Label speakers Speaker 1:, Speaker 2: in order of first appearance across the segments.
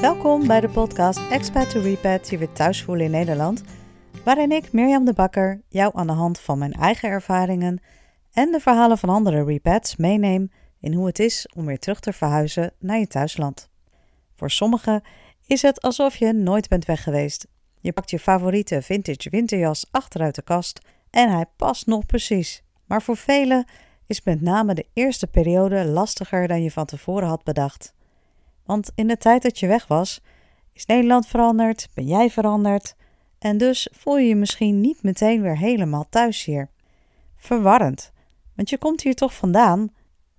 Speaker 1: Welkom bij de podcast Expat to Repat je weer thuis voelen in Nederland, waarin ik, Mirjam de Bakker, jou aan de hand van mijn eigen ervaringen en de verhalen van andere repats meeneem in hoe het is om weer terug te verhuizen naar je thuisland. Voor sommigen is het alsof je nooit bent weg geweest. Je pakt je favoriete vintage winterjas achteruit de kast en hij past nog precies. Maar voor velen is met name de eerste periode lastiger dan je van tevoren had bedacht. Want in de tijd dat je weg was, is Nederland veranderd, ben jij veranderd en dus voel je je misschien niet meteen weer helemaal thuis hier. Verwarrend, want je komt hier toch vandaan,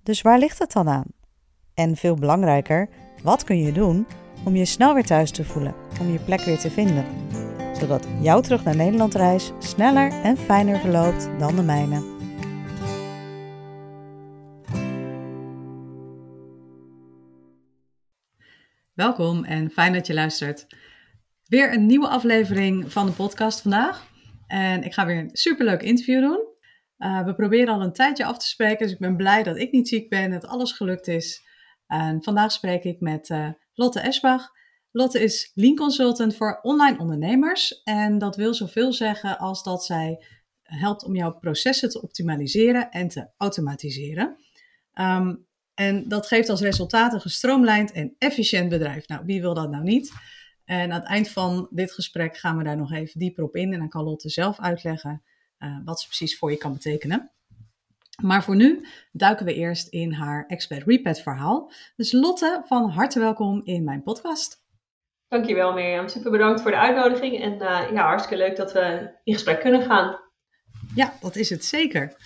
Speaker 1: dus waar ligt het dan aan? En veel belangrijker, wat kun je doen om je snel weer thuis te voelen, om je plek weer te vinden? Zodat jouw terug naar Nederland reis sneller en fijner verloopt dan de mijne. Welkom en fijn dat je luistert. Weer een nieuwe aflevering van de podcast vandaag. En ik ga weer een superleuk interview doen. Uh, we proberen al een tijdje af te spreken, dus ik ben blij dat ik niet ziek ben, dat alles gelukt is. En vandaag spreek ik met uh, Lotte Esbach. Lotte is Lean Consultant voor online ondernemers. En dat wil zoveel zeggen als dat zij helpt om jouw processen te optimaliseren en te automatiseren. Um, en dat geeft als resultaat een gestroomlijnd en efficiënt bedrijf. Nou, wie wil dat nou niet? En aan het eind van dit gesprek gaan we daar nog even dieper op in. En dan kan Lotte zelf uitleggen uh, wat ze precies voor je kan betekenen. Maar voor nu duiken we eerst in haar Expert Repat verhaal. Dus Lotte, van harte welkom in mijn podcast.
Speaker 2: Dankjewel Mirjam, super bedankt voor de uitnodiging. En uh, ja, hartstikke leuk dat we in gesprek kunnen gaan.
Speaker 1: Ja, dat is het zeker.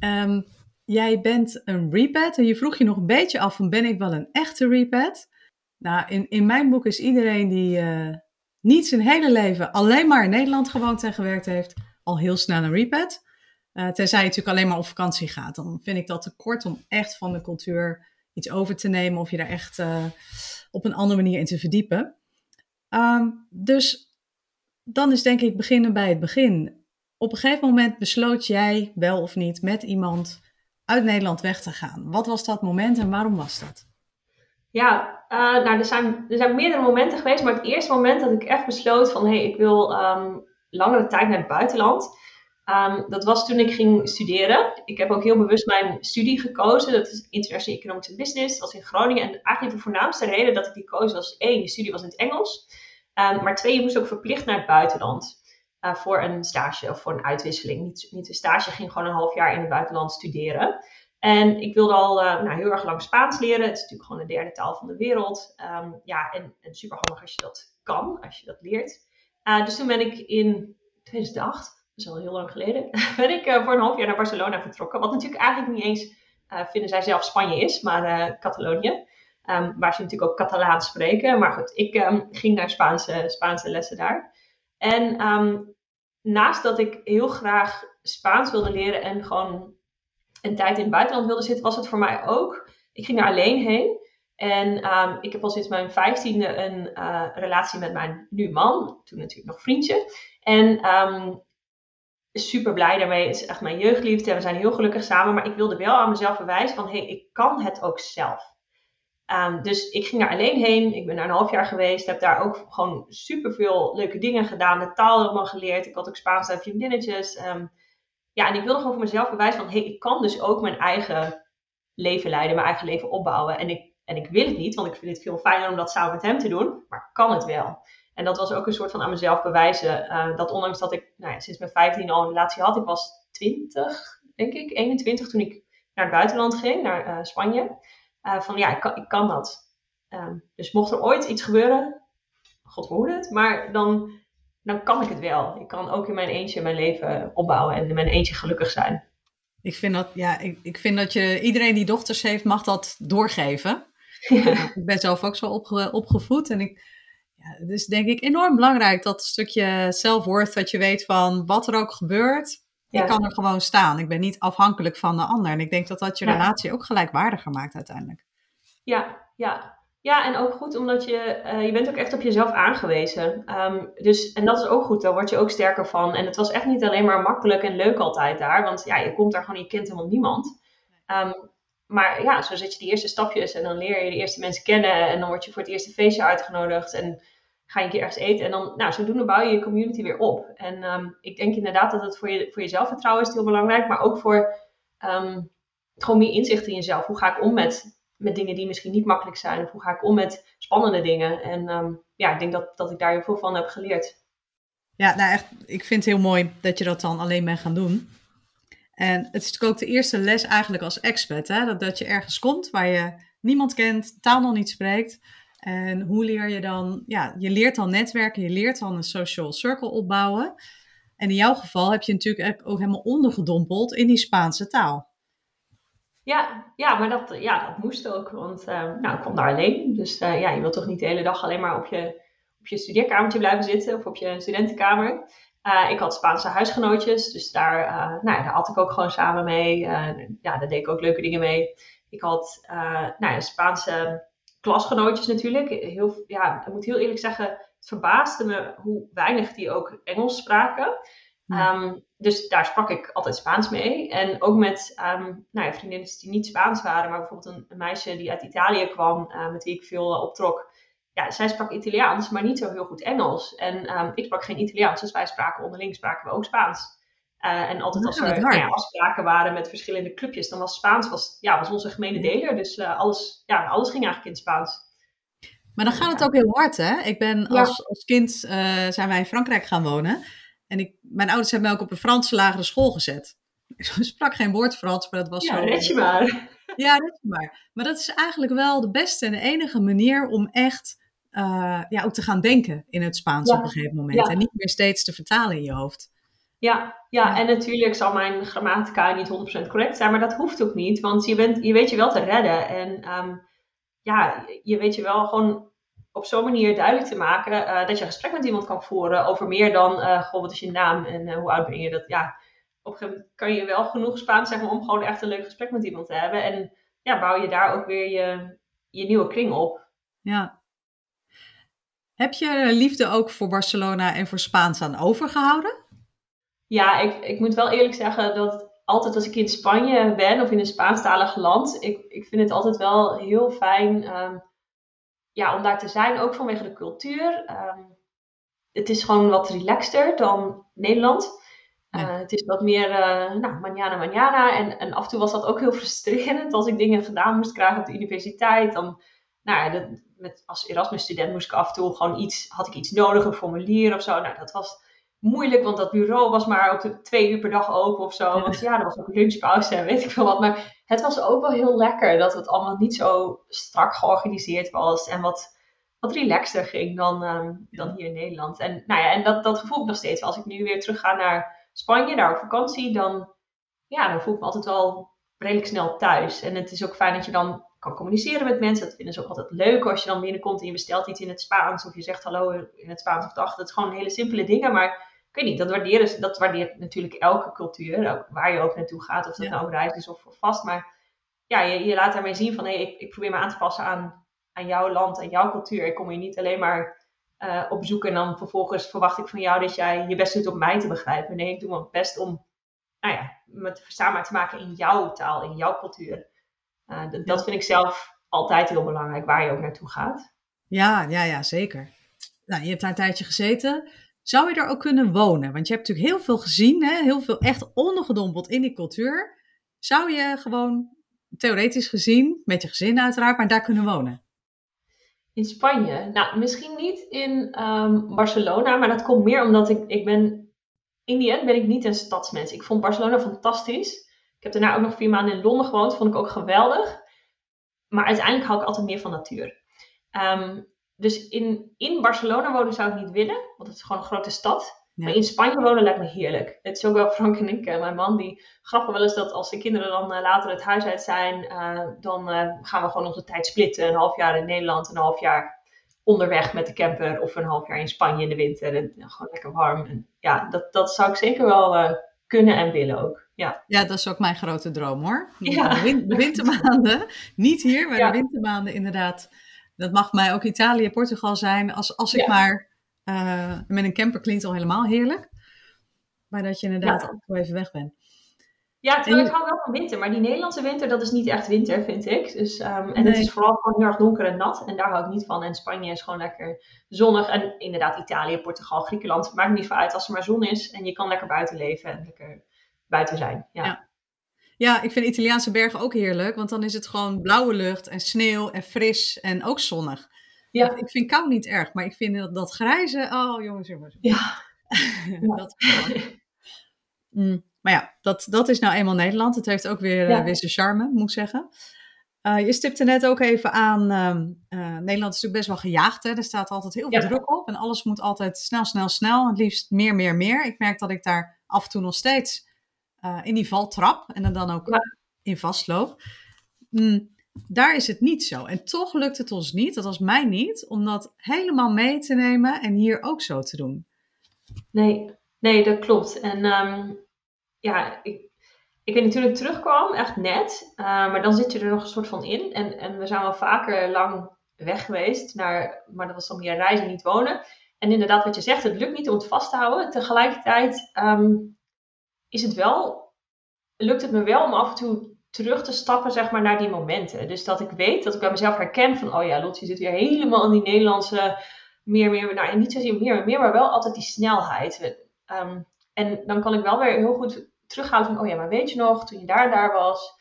Speaker 1: Um, jij bent een repat en je vroeg je nog een beetje af van ben ik wel een echte repat? Nou, in, in mijn boek is iedereen die uh, niet zijn hele leven alleen maar in Nederland gewoond en gewerkt heeft, al heel snel een repat. Uh, tenzij je natuurlijk alleen maar op vakantie gaat. Dan vind ik dat te kort om echt van de cultuur iets over te nemen of je daar echt uh, op een andere manier in te verdiepen. Um, dus dan is denk ik beginnen bij het begin. Op een gegeven moment besloot jij wel of niet met iemand uit Nederland weg te gaan. Wat was dat moment en waarom was dat?
Speaker 2: Ja, uh, nou, er, zijn, er zijn meerdere momenten geweest, maar het eerste moment dat ik echt besloot van hé, hey, ik wil um, langere tijd naar het buitenland. Um, dat was toen ik ging studeren. Ik heb ook heel bewust mijn studie gekozen. Dat is International Economics Business. Dat was in Groningen. En eigenlijk de voornaamste reden dat ik die koos was één, de studie was in het Engels. Um, maar twee, je moest ook verplicht naar het buitenland. Uh, voor een stage of voor een uitwisseling. Niet, niet een stage, ging gewoon een half jaar in het buitenland studeren. En ik wilde al uh, nou, heel erg lang Spaans leren. Het is natuurlijk gewoon de derde taal van de wereld. Um, ja, en, super handig als je dat kan, als je dat leert. Uh, dus toen ben ik in 2008, dat is al heel lang geleden, ben ik voor een half jaar naar Barcelona vertrokken. Wat natuurlijk eigenlijk niet eens, vinden zij zelf, Spanje is, maar Catalonië. Um, waar ze natuurlijk ook Catalaans spreken. Maar goed, ik um, ging naar Spaanse, Spaanse lessen daar. En um, naast dat ik heel graag Spaans wilde leren en gewoon een tijd in het buitenland wilde zitten, was het voor mij ook. Ik ging daar alleen heen. En um, ik heb al sinds mijn vijftiende een uh, relatie met mijn nu man. Toen natuurlijk nog vriendje. En um, super blij daarmee. Het is echt mijn jeugdliefde. En we zijn heel gelukkig samen. Maar ik wilde wel aan mezelf bewijzen van... hé, hey, ik kan het ook zelf. Um, dus ik ging daar alleen heen. Ik ben daar een half jaar geweest. Heb daar ook gewoon super veel leuke dingen gedaan. De taal helemaal geleerd. Ik had ook Spaans en vriendinnetjes. Um, ja, en ik wilde gewoon voor mezelf bewijzen van... hey, ik kan dus ook mijn eigen leven leiden. Mijn eigen leven opbouwen. En ik, en ik wil het niet, want ik vind het veel fijner om dat samen met hem te doen. Maar kan het wel. En dat was ook een soort van aan mezelf bewijzen. Uh, dat ondanks dat ik nou ja, sinds mijn 15 al een relatie had. Ik was 20, denk ik, 21 toen ik naar het buitenland ging. Naar uh, Spanje. Uh, van ja, ik kan, ik kan dat. Um, dus mocht er ooit iets gebeuren, god het, maar dan, dan kan ik het wel. Ik kan ook in mijn eentje mijn leven opbouwen en in mijn eentje gelukkig zijn.
Speaker 1: Ik vind dat, ja, ik, ik vind dat je, iedereen die dochters heeft, mag dat doorgeven. Ja. ik ben zelf ook zo opge, opgevoed en ik, ja, het is denk ik enorm belangrijk dat stukje self-worth, dat je weet van wat er ook gebeurt, ja. Ik kan er gewoon staan. Ik ben niet afhankelijk van de ander. En ik denk dat dat je relatie ook gelijkwaardiger maakt uiteindelijk.
Speaker 2: Ja, ja. Ja, en ook goed omdat je, uh, je bent ook echt op jezelf aangewezen. Um, dus, en dat is ook goed, daar word je ook sterker van. En het was echt niet alleen maar makkelijk en leuk altijd daar. Want ja, je komt daar gewoon, je kent helemaal niemand. Um, maar ja, zo zet je die eerste stapjes en dan leer je de eerste mensen kennen. En dan word je voor het eerste feestje uitgenodigd. En ga je een keer ergens eten. En dan, nou, zodoende bouw je je community weer op. En ehm, ik denk inderdaad dat het voor je, voor je zelfvertrouwen is heel belangrijk. Maar ook voor um, gewoon meer inzicht in jezelf. Hoe ga ik om met, met dingen die misschien niet makkelijk zijn? Of hoe ga ik om met spannende dingen? En ehm, ja, ik denk dat, dat ik daar heel veel van heb geleerd.
Speaker 1: Ja, nou echt, ik vind het heel mooi dat je dat dan alleen bent gaan doen. En het is natuurlijk ook de eerste les eigenlijk als expert, hè? Dat, dat je ergens komt waar je niemand kent, taal nog niet spreekt. En hoe leer je dan, ja, je leert dan netwerken, je leert dan een social circle opbouwen. En in jouw geval heb je natuurlijk ook helemaal ondergedompeld in die Spaanse taal.
Speaker 2: Ja, ja maar dat, ja, dat moest ook, want uh, nou, ik kwam daar alleen. Dus uh, ja, je wilt toch niet de hele dag alleen maar op je, op je studeerkamertje blijven zitten of op je studentenkamer. Uh, ik had Spaanse huisgenootjes, dus daar, nou, daar had ik ook gewoon samen mee. ja, daar deed ik ook leuke dingen mee. Ik had nou, Spaanse klasgenootjes natuurlijk. Heel, ja, ik moet heel eerlijk zeggen, het verbaasde me hoe weinig die ook Engels spraken. Ehm, dus daar sprak ik altijd Spaans mee. En ook met um, nou ja, vriendinnen die niet Spaans waren, maar bijvoorbeeld een, een meisje die uit Italië kwam, uh, met wie ik veel uh, optrok. Ja, zij sprak Italiaans, maar niet zo heel goed Engels. En um, ik sprak geen Italiaans, dus wij spraken onderling spraken we ook Spaans. Uh, en altijd als er nou ja, afspraken waren met verschillende clubjes, dan was Spaans was, ja, was onze gemene deler. Dus uh, alles, ja, alles ging eigenlijk in het Spaans.
Speaker 1: Maar dan gaat het ook heel hard, hè? Ik ben als, als kind, uh, zijn wij in Frankrijk gaan wonen. En ik, mijn ouders hebben mij ook op een Franse lagere school gezet. Ik sprak geen woord Frans, maar dat was
Speaker 2: ja,
Speaker 1: zo...
Speaker 2: red je maar.
Speaker 1: Ja, red je maar. Maar dat is eigenlijk wel de beste en de enige manier om echt ja, ook te gaan denken in het Spaans ja. op een gegeven moment. En niet meer steeds te vertalen in je hoofd.
Speaker 2: Ja, ja, en natuurlijk zal mijn grammatica niet 100% correct zijn, maar dat hoeft ook niet, want je, bent, je weet je wel te redden. En um, ja, je weet je wel gewoon op zo'n manier duidelijk te maken uh, dat je een gesprek met iemand kan voeren over meer dan, uh, wat is je naam en uh, hoe oud ben je? Dat, ja, op een gegeven moment kan je wel genoeg Spaans zeggen om gewoon echt een leuk gesprek met iemand te hebben. En ja, bouw je daar ook weer je, je nieuwe kring op.
Speaker 1: Ja. Heb je liefde ook voor Barcelona en voor Spaans aan overgehouden?
Speaker 2: Ja, ik, ik moet wel eerlijk zeggen dat altijd als ik in Spanje ben of in een Spaanstalig land, ik, ik vind het altijd wel heel fijn um, ja, om daar te zijn, ook vanwege de cultuur. Um, het is gewoon wat relaxter dan Nederland. Ja. Uh, het is wat meer, uh, nou, manjana, manjana. En, en af en toe was dat ook heel frustrerend als ik dingen gedaan moest krijgen op de universiteit. Dan, nou ja, dat, met, als Erasmus-student moest ik af en toe gewoon iets, had ik iets nodig, een formulier of zo. Nou, dat was moeilijk, want dat bureau was maar ook twee uur per dag open of zo. Want ja, er was ook een lunchpauze en weet ik veel wat. Maar het was ook wel heel lekker dat het allemaal niet zo strak georganiseerd was en wat, wat relaxter ging dan, um, dan hier in Nederland. En, nou ja, en dat, dat gevoel ik nog steeds. Als ik nu weer terug ga naar Spanje, daar op vakantie, dan, ja, dan voel ik me altijd wel redelijk snel thuis. En het is ook fijn dat je dan kan communiceren met mensen. Dat vinden ze ook altijd leuk als je dan binnenkomt en je bestelt iets in het Spaans of je zegt hallo in het Spaans of dag. Dat is gewoon hele simpele dingen, maar ik weet niet, dat, waarderen, dat waardeert natuurlijk elke cultuur, waar je ook naartoe gaat, of dat ja. nou een reis is of, vast. Maar ja, je, je laat daarmee zien van hé, hey, ik, ik probeer me aan te passen aan, aan jouw land en jouw cultuur. Ik kom hier niet alleen maar uh, op bezoek en dan vervolgens verwacht ik van jou dat jij je best doet om mij te begrijpen. Nee, ik doe mijn best om nou ja, me verstaanbaar te maken in jouw taal, in jouw cultuur. Uh, dat, dat vind ik zelf altijd heel belangrijk, waar je ook naartoe gaat.
Speaker 1: Ja, ja, ja, zeker. Nou, je hebt daar een tijdje gezeten. Zou je er ook kunnen wonen? Want je hebt natuurlijk heel veel gezien, hè? heel veel echt ondergedompeld in die cultuur. Zou je gewoon, theoretisch gezien, met je gezin uiteraard, maar daar kunnen wonen?
Speaker 2: In Spanje? Nou, misschien niet in um, Barcelona, maar dat komt meer omdat ik, ik ben, in die end ben ik niet een stadsmens. Ik vond Barcelona fantastisch. Ik heb daarna ook nog vier maanden in Londen gewoond, vond ik ook geweldig. Maar uiteindelijk hou ik altijd meer van natuur. Um, dus in, in Barcelona wonen zou ik niet willen, want het is gewoon een grote stad. Ja. Maar in Spanje wonen lijkt me heerlijk. Het is ook wel Frank en ik, mijn man, die grappen wel eens dat als de kinderen dan uh, later het huis uit zijn, uh, dan uh, gaan we gewoon onze tijd splitten. Een half jaar in Nederland, een half jaar onderweg met de camper of een half jaar in Spanje in de winter. En gewoon lekker warm. En ja, dat, dat zou ik zeker wel kunnen en willen ook. Ja.
Speaker 1: ja, dat is ook mijn grote droom hoor. Ja. De, win de wintermaanden, niet hier, maar ja. de wintermaanden inderdaad dat mag mij ook Italië, Portugal zijn. Als, als ik ja. maar uh, met een camper klinkt al helemaal heerlijk. Maar dat je inderdaad ja. ook even weg bent.
Speaker 2: Ja, terwijl ik hou wel van winter, maar die Nederlandse winter, dat is niet echt winter, vind ik. Dus, ehm, en het is vooral gewoon heel erg donker en nat, en daar hou ik niet van. En Spanje is gewoon lekker zonnig. En inderdaad, Italië, Portugal, Griekenland, maakt niet veel uit als er maar zon is. En je kan lekker buiten leven en lekker buiten zijn. Ja.
Speaker 1: ja. Ja. ik vind Italiaanse bergen ook heerlijk, want dan is het gewoon blauwe lucht en sneeuw en fris en ook zonnig. Ja. Ik vind kou niet erg, maar ik vind dat, dat grijze, oh jongens, jongens.
Speaker 2: Ja.
Speaker 1: dat mm. Maar ja, dat, dat is nou eenmaal Nederland. Het heeft ook weer, ja. uh, zijn charme, moet ik zeggen. Uh, je stipte net ook even aan, uh, Nederland is natuurlijk best wel gejaagd. Hè? Er staat altijd heel veel druk op en alles moet altijd snel, snel, snel. Het liefst meer, meer, meer. Ik merk dat ik daar af en toe nog steeds in die val trap en er dan ook in vastloop. Mm, daar is het niet zo. En toch lukt het ons niet, dat was mij niet, om dat helemaal mee te nemen en hier ook zo te doen.
Speaker 2: Nee, nee dat klopt. En um, ja, ik, ik weet natuurlijk terugkwam, echt net. Uh, maar dan zit je er nog een soort van in. En, en we zijn wel vaker lang weg geweest, naar, maar dat was dan meer reizen, niet wonen. En inderdaad, wat je zegt, het lukt niet om het vast te houden. Tegelijkertijd um, is het wel, lukt het me wel om af en toe terug te stappen zeg maar, naar die momenten. Dus dat ik weet, dat ik bij mezelf herken van, oh ja, Lot, je zit weer helemaal in die Nederlandse meer, meer, nou, niet zozeer meer, meer, maar wel altijd die snelheid. Um, en dan kan ik wel weer heel goed terughouden van, oh ja, maar weet je nog, toen je daar daar was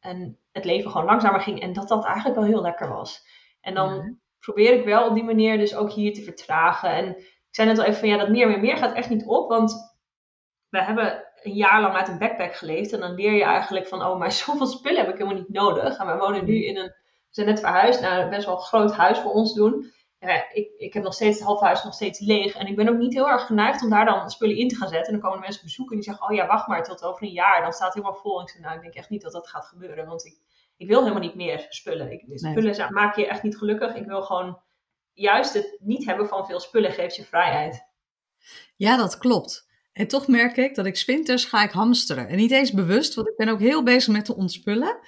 Speaker 2: en het leven gewoon langzamer ging en dat dat eigenlijk wel heel lekker was. En dan probeer ik wel op die manier dus ook hier te vertragen. En ik zei net al even van, ja, dat meer, meer, meer gaat echt niet op, want we hebben een jaar lang uit een backpack geleefd en dan leer je eigenlijk van, oh, maar zoveel spullen heb ik helemaal niet nodig. En we wonen nu in een, we zijn net verhuisd naar een best wel groot huis voor ons doen ja, ik, ik heb nog steeds het halfhuis nog steeds leeg. En ik ben ook niet heel erg geneigd om daar dan spullen in te gaan zetten. En dan komen mensen bezoeken en die zeggen, oh ja, wacht maar tot over een jaar. Dan staat het helemaal vol. En ik zeg, nou, ik denk echt niet dat dat gaat gebeuren. Want ik, ik wil helemaal niet meer spullen. Ik, spullen nee. maak je echt niet gelukkig. Ik wil gewoon juist het niet hebben van veel spullen geeft je vrijheid.
Speaker 1: Ja, dat klopt. En toch merk ik dat ik winters ga ik hamsteren. En niet eens bewust, want ik ben ook heel bezig met te ontspullen.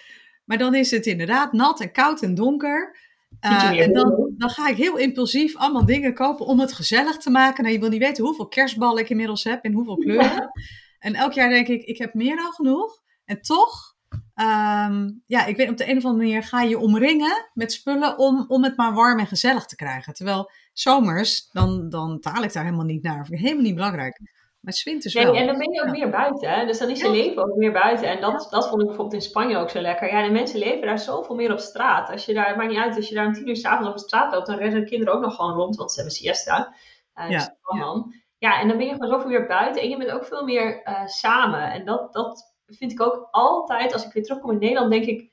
Speaker 1: Maar dan is het inderdaad nat en koud en donker. Uh, en dan, dan, ga ik heel impulsief allemaal dingen kopen om het gezellig te maken. Nou, je wil niet weten hoeveel kerstballen ik inmiddels heb en hoeveel kleuren. En elk jaar denk ik, ik heb meer dan genoeg. En toch, um, ja, ik weet op de een of andere manier ga je omringen met spullen om, om het maar warm en gezellig te krijgen. Terwijl zomers, dan, dan taal ik daar helemaal niet naar. Vind ik helemaal niet belangrijk. Maar winters
Speaker 2: wel. Nee, en dan ben je ook meer buiten. Hè? Dus dan is je leven ook meer buiten. En dat, dat vond ik bijvoorbeeld in Spanje ook zo lekker. Ja, de mensen leven daar zoveel meer op straat. Als je daar, het maakt niet uit, als je daar om tien uur s'avonds op de straat loopt, dan rennen de kinderen ook nog gewoon rond, want ze hebben siesta. Uh, ja. Dus ja. ja, en dan ben je gewoon zoveel meer buiten. En je bent ook veel meer uh, samen. En dat, dat vind ik ook altijd, als ik weer terugkom in Nederland, denk ik,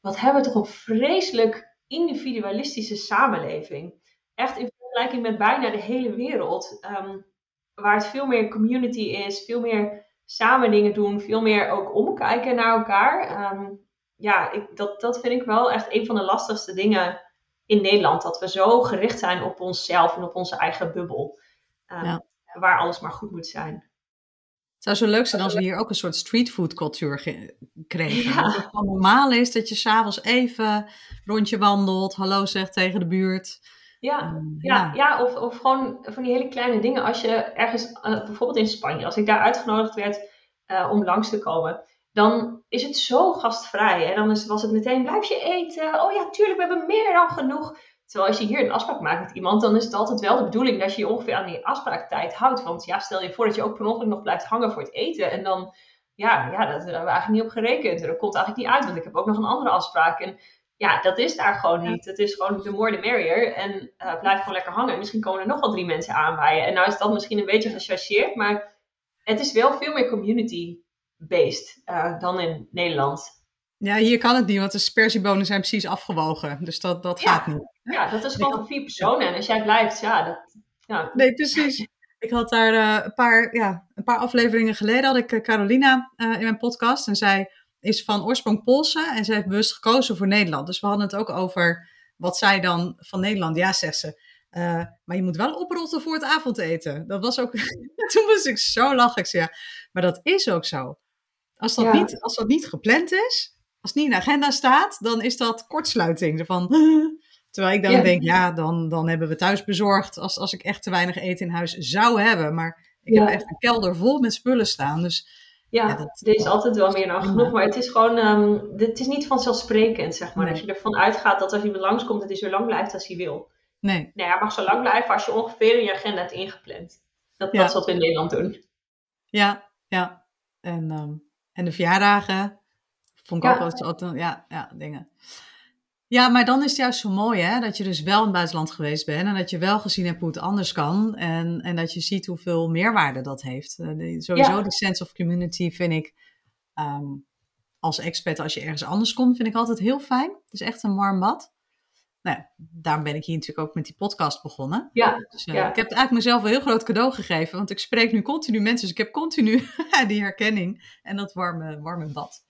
Speaker 2: wat hebben we toch een vreselijk individualistische samenleving. Echt in vergelijking met bijna de hele wereld. Um, waar het veel meer community is, veel meer samen dingen doen, veel meer ook omkijken naar elkaar. Um, ja, ik, dat, dat vind ik wel echt een van de lastigste dingen in Nederland. Dat we zo gericht zijn op onszelf en op onze eigen bubbel. Um, Waar alles maar goed moet zijn.
Speaker 1: Het zou zo leuk zijn als we hier ook een soort streetfood cultuur kregen. Ja. Dat het gewoon normaal is dat je s'avonds even rondje wandelt, hallo zegt tegen de buurt.
Speaker 2: Ja, ehm, ja, ja. of, of gewoon van die hele kleine dingen. Als je ergens, uh, bijvoorbeeld in Spanje, als ik daar uitgenodigd werd uh, om langs te komen, dan is het zo gastvrij. En dan is, was het meteen, blijf je eten? Oh ja, tuurlijk, we hebben meer dan genoeg. Terwijl als je hier een afspraak maakt met iemand, dan is het altijd wel de bedoeling dat je je ongeveer aan die afspraaktijd houdt. Want ja, stel je voor dat je ook per ongeluk nog blijft hangen voor het eten. En dan, ja, ja dat hebben we eigenlijk niet op gerekend. En dat komt eigenlijk niet uit, want ik heb ook nog een andere afspraak. En ja, dat is daar gewoon niet. Het is gewoon de more the merrier. En uh, blijf gewoon lekker hangen. Misschien komen er nog wel drie mensen aanwaaien. En nou is dat misschien een beetje gechargeerd, maar het is wel veel meer community-based uh, dan in Nederland.
Speaker 1: Ja, hier kan het niet, want de spersiebonen zijn precies afgewogen. Dus dat, dat gaat niet.
Speaker 2: Ja, dat is gewoon voor vier personen. En als jij blijft, ja, dat... Ja.
Speaker 1: Nee, precies. Ik had daar uh, een, paar, ja, een paar afleveringen geleden, had ik Carolina in mijn podcast. En zij is van oorsprong Poolse en ze heeft bewust gekozen voor Nederland. Dus we hadden het ook over wat zij dan van Nederland. Ja, zegt ze. Uh, maar je moet wel oprotten voor het avondeten. Dat was ook. Toen was ik zo lachig. Ja, maar dat is ook zo. Als dat, niet, als dat niet gepland is, als het niet in de agenda staat, dan is dat kortsluiting. Van, terwijl ik dan denk, ja, dan, dan hebben we thuis bezorgd. Als, als ik echt te weinig eten in huis zou hebben. Maar ik heb echt een kelder vol met spullen staan. Dus
Speaker 2: Ja, ja er is altijd wel meer dan genoeg, maar het is gewoon, um, het is niet vanzelfsprekend, zeg maar. Nee. Dat je ervan uitgaat dat als iemand langskomt, dat hij zo lang blijft als hij wil.
Speaker 1: Nee.
Speaker 2: Nee, hij mag zo lang blijven als je ongeveer in je agenda hebt ingepland. Dat, dat is wat we in Nederland doen.
Speaker 1: Ja, ja. En, um, en de verjaardagen vond ik ook altijd, ja, ja, dingen. Ja, maar dan is het juist zo mooi hè, dat je dus wel in het buitenland geweest bent en dat je wel gezien hebt hoe het anders kan en, en dat je ziet hoeveel meerwaarde dat heeft. Uh, sowieso die sense of community vind ik um, als expert, als je ergens anders komt, vind ik altijd heel fijn. Het is echt een warm bad. Nou, daarom ben ik hier natuurlijk ook met die podcast begonnen.
Speaker 2: Ja,
Speaker 1: dus, uh, ja. Ik heb eigenlijk mezelf een heel groot cadeau gegeven, want ik spreek nu continu mensen, dus ik heb continu die herkenning en dat warme, warme bad.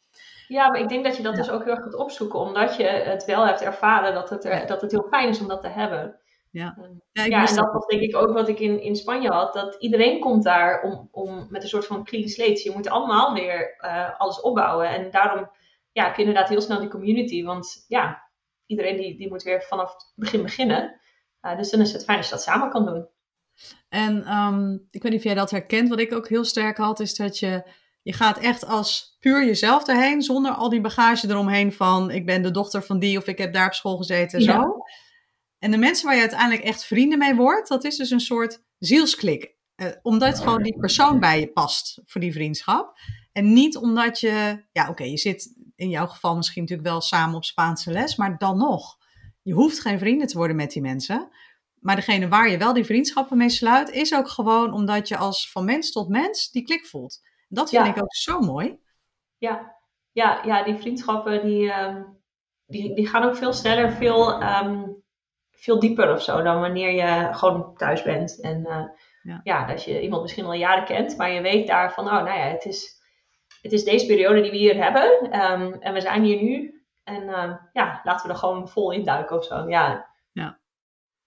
Speaker 2: Ja, maar ik denk dat je dat dus ook heel erg gaat opzoeken, omdat je het wel hebt ervaren dat het, er, dat het heel fijn is om dat te hebben.
Speaker 1: Ja,
Speaker 2: ja, ja en dat was denk ik ook wat ik in, in Spanje had. Dat iedereen komt daar om, om met een soort van clean slate. Je moet allemaal weer uh, alles opbouwen. En daarom ja, heb je inderdaad heel snel die community. Want ja, iedereen die, die moet weer vanaf het begin beginnen. Uh, dus dan is het fijn als je dat samen kan doen.
Speaker 1: En um, ik weet niet of jij dat herkent. Wat ik ook heel sterk had, is dat je je gaat echt als puur jezelf erheen, zonder al die bagage eromheen van ik ben de dochter van die of ik heb daar op school gezeten en zo. En de mensen waar je uiteindelijk echt vrienden mee wordt, dat is dus een soort zielsklik. Uh, omdat gewoon die persoon bij je past voor die vriendschap. En niet omdat je, ja oké, je zit in jouw geval misschien natuurlijk wel samen op Spaanse les, maar dan nog. Je hoeft geen vrienden te worden met die mensen. Maar degene waar je wel die vriendschappen mee sluit, is ook gewoon omdat je als van mens tot mens die klik voelt. Dat vind ik ook zo mooi.
Speaker 2: Ja, ja, ja die vriendschappen die, um, die, die gaan ook veel sneller, veel, um, veel dieper of zo dan wanneer je gewoon thuis bent. En uh, ja. ja. dat je iemand misschien al jaren kent, maar je weet daarvan, oh nou ja, het is, het is deze periode die we hier hebben um, en we zijn hier nu. En ja, laten we er gewoon vol in duiken of zo. Ja,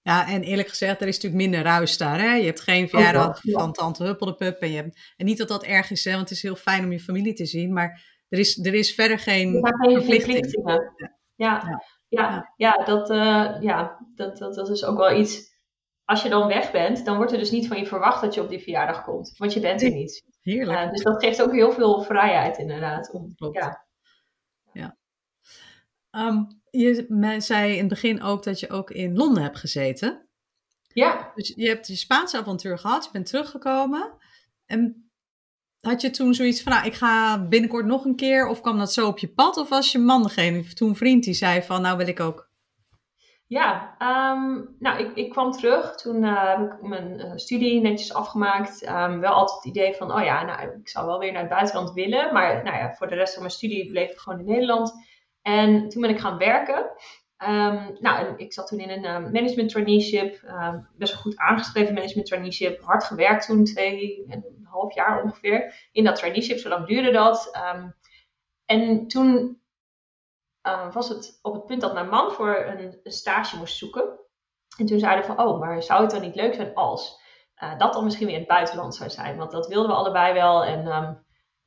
Speaker 1: ja, en eerlijk gezegd, er is natuurlijk minder ruis daar. Hè? Je hebt geen verjaardag van tante Huppeldepup. En, je hebt, en niet dat dat erg is, hè, want het is heel fijn om je familie te zien. Maar er is, er is verder geen,
Speaker 2: geen verplichtingen. Ja. Ja. Ja. ja, dat, uh, ja dat, dat, dat is ook wel iets. Als je dan weg bent, dan wordt er dus niet van je verwacht dat je op die verjaardag komt. Want je bent er niet.
Speaker 1: Heerlijk.
Speaker 2: Uh, dus dat geeft ook heel veel vrijheid inderdaad. Om,
Speaker 1: Ja. ja. Um, je zei in het begin ook dat je ook in Londen hebt gezeten.
Speaker 2: Ja.
Speaker 1: Dus je hebt je Spaanse avontuur gehad, je bent teruggekomen. En had je toen zoiets van, nou, ik ga binnenkort nog een keer? Of kwam dat zo op je pad? Of was je man degene, toen vriend die zei van, nou wil ik ook?
Speaker 2: Ja, um, nou, ik, ik kwam terug. Toen uh, heb ik mijn uh, studie netjes afgemaakt. Um, wel altijd het idee van, oh ja, nou, ik zou wel weer naar het buitenland willen. Maar nou ja, voor de rest van mijn studie bleef ik gewoon in Nederland. En toen ben ik gaan werken. Um, nou, ik zat toen in een um, management traineeship, um, best wel goed aangeschreven management traineeship, hard gewerkt toen, twee en een half jaar ongeveer, in dat traineeship, zo lang duurde dat. en toen was het op het punt dat mijn man voor een, een, stage moest zoeken. En toen zeiden we van, oh, maar zou het dan niet leuk zijn als uh, dat dan misschien weer in het buitenland zou zijn? Want dat wilden we allebei wel en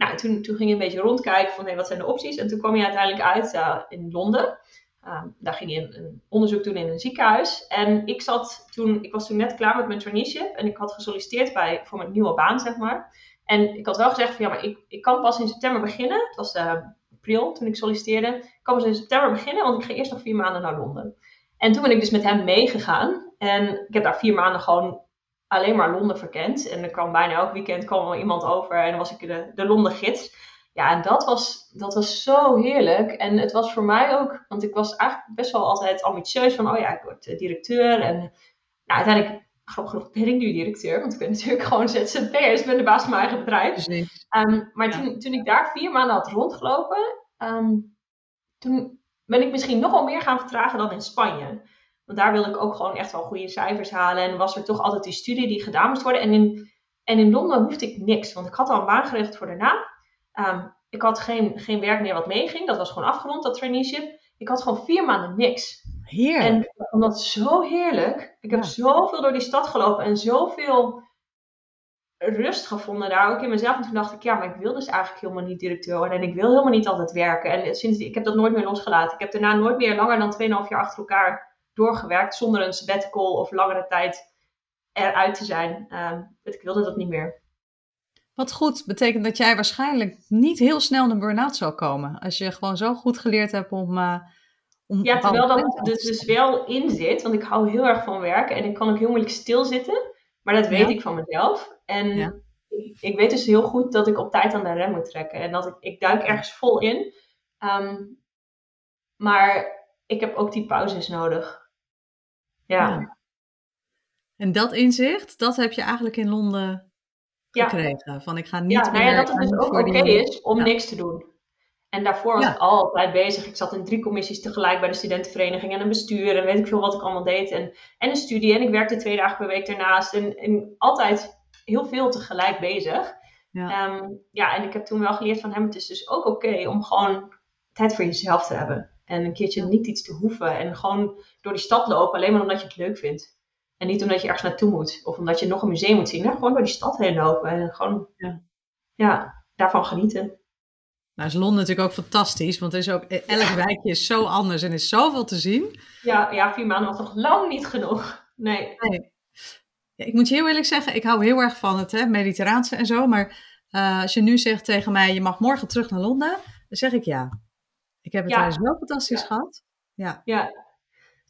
Speaker 2: nou, toen, toen ging je een beetje rondkijken van hey, wat zijn de opties. En toen kwam je uiteindelijk uit in Londen. Uh, daar ging je een, onderzoek doen in een ziekenhuis. En ik zat toen, ik was toen net klaar met mijn traineeship. En ik had gesolliciteerd bij, voor mijn nieuwe baan, zeg maar. En ik had wel gezegd van ja, maar ik, ik kan pas in september beginnen. Het was uh, april toen ik solliciteerde. Ik kan pas in september beginnen, want ik ga eerst nog vier maanden naar Londen. En toen ben ik dus met hem meegegaan. En ik heb daar vier maanden gewoon alleen maar Londen verkend. En er kwam bijna elk weekend kwam er iemand over en dan was ik de, de Londen gids. Ja, en dat was, dat was zo heerlijk. En het was voor mij ook, want ik was eigenlijk best wel altijd ambitieus van, oh ja, ik word directeur. En nou, uiteindelijk, grappig genoeg, ben ik nu directeur, want ik ben natuurlijk gewoon ZZP'er, dus ik ben de baas van mijn eigen bedrijf. Um, maar toen, toen ik daar vier maanden had rondgelopen, um, toen ben ik misschien nogal meer gaan vertragen dan in Spanje. Want daar wilde ik ook gewoon echt wel goede cijfers halen. En was er toch altijd die studie die gedaan moest worden. En in, en in Londen hoefde ik niks. Want ik had al een baan geregeld voor daarna. Um, ik had geen, geen werk meer wat meeging. Dat was gewoon afgerond, dat traineeship. Ik had gewoon vier maanden niks.
Speaker 1: Heerlijk.
Speaker 2: En ik vond dat zo heerlijk. Ik heb zoveel door die stad gelopen en zoveel rust gevonden daar ook in mezelf. En toen dacht ik, ja, maar ik wil dus eigenlijk helemaal niet directeur worden. En ik wil helemaal niet altijd werken. En sinds, ik heb dat nooit meer losgelaten. Ik heb daarna nooit meer langer dan 2,5 jaar achter elkaar doorgewerkt zonder een sabbatical of langere tijd eruit te zijn. Um, ik wilde dat niet meer.
Speaker 1: Wat goed, betekent dat jij waarschijnlijk niet heel snel een burn-out zal komen. Als je gewoon zo goed geleerd hebt om. Uh, om
Speaker 2: ja, terwijl dat dus, dus wel in zit, want ik hou heel erg van werken en ik kan ook heel moeilijk stilzitten. Maar dat weet ik van mezelf. En ik, ik, weet dus heel goed dat ik op tijd aan de rem moet trekken. En dat ik, ik duik ergens vol in. Ehm, maar ik heb ook die pauzes nodig. Ja.
Speaker 1: En dat inzicht, dat heb je eigenlijk in Londen gekregen. Van ik ga niet
Speaker 2: ja,
Speaker 1: meer...
Speaker 2: Nou ja, dat het dus ook oké is om niks te doen. En daarvoor was ik altijd bezig. Ik zat in drie commissies tegelijk bij de studentenvereniging en een bestuur en weet ik veel wat ik allemaal deed. En, en een studie en ik werkte twee dagen per week daarnaast. En, en altijd heel veel tegelijk bezig. Ja. Ehm, ja, en ik heb toen wel geleerd van hem, het is dus ook oké om gewoon tijd voor jezelf te hebben. En een keertje niet iets te hoeven. En gewoon door die stad lopen alleen maar omdat je het leuk vindt. En niet omdat je ergens naartoe moet. Of omdat je nog een museum moet zien. Nou, gewoon door die stad heen lopen. En gewoon ja. ja daarvan genieten.
Speaker 1: Nou is Londen natuurlijk ook fantastisch. Want er is ook, elk wijkje is zo anders en is zoveel te zien.
Speaker 2: Ja, ja vier maanden was toch lang niet genoeg. Nee. nee.
Speaker 1: Ja, ik moet je heel eerlijk zeggen, ik hou heel erg van het hè, mediterraanse en zo. Maar uh, als je nu zegt tegen mij, je mag morgen terug naar Londen. Dan zeg ik ja. Ik heb het ja. wel fantastisch gehad. Ja.
Speaker 2: ja,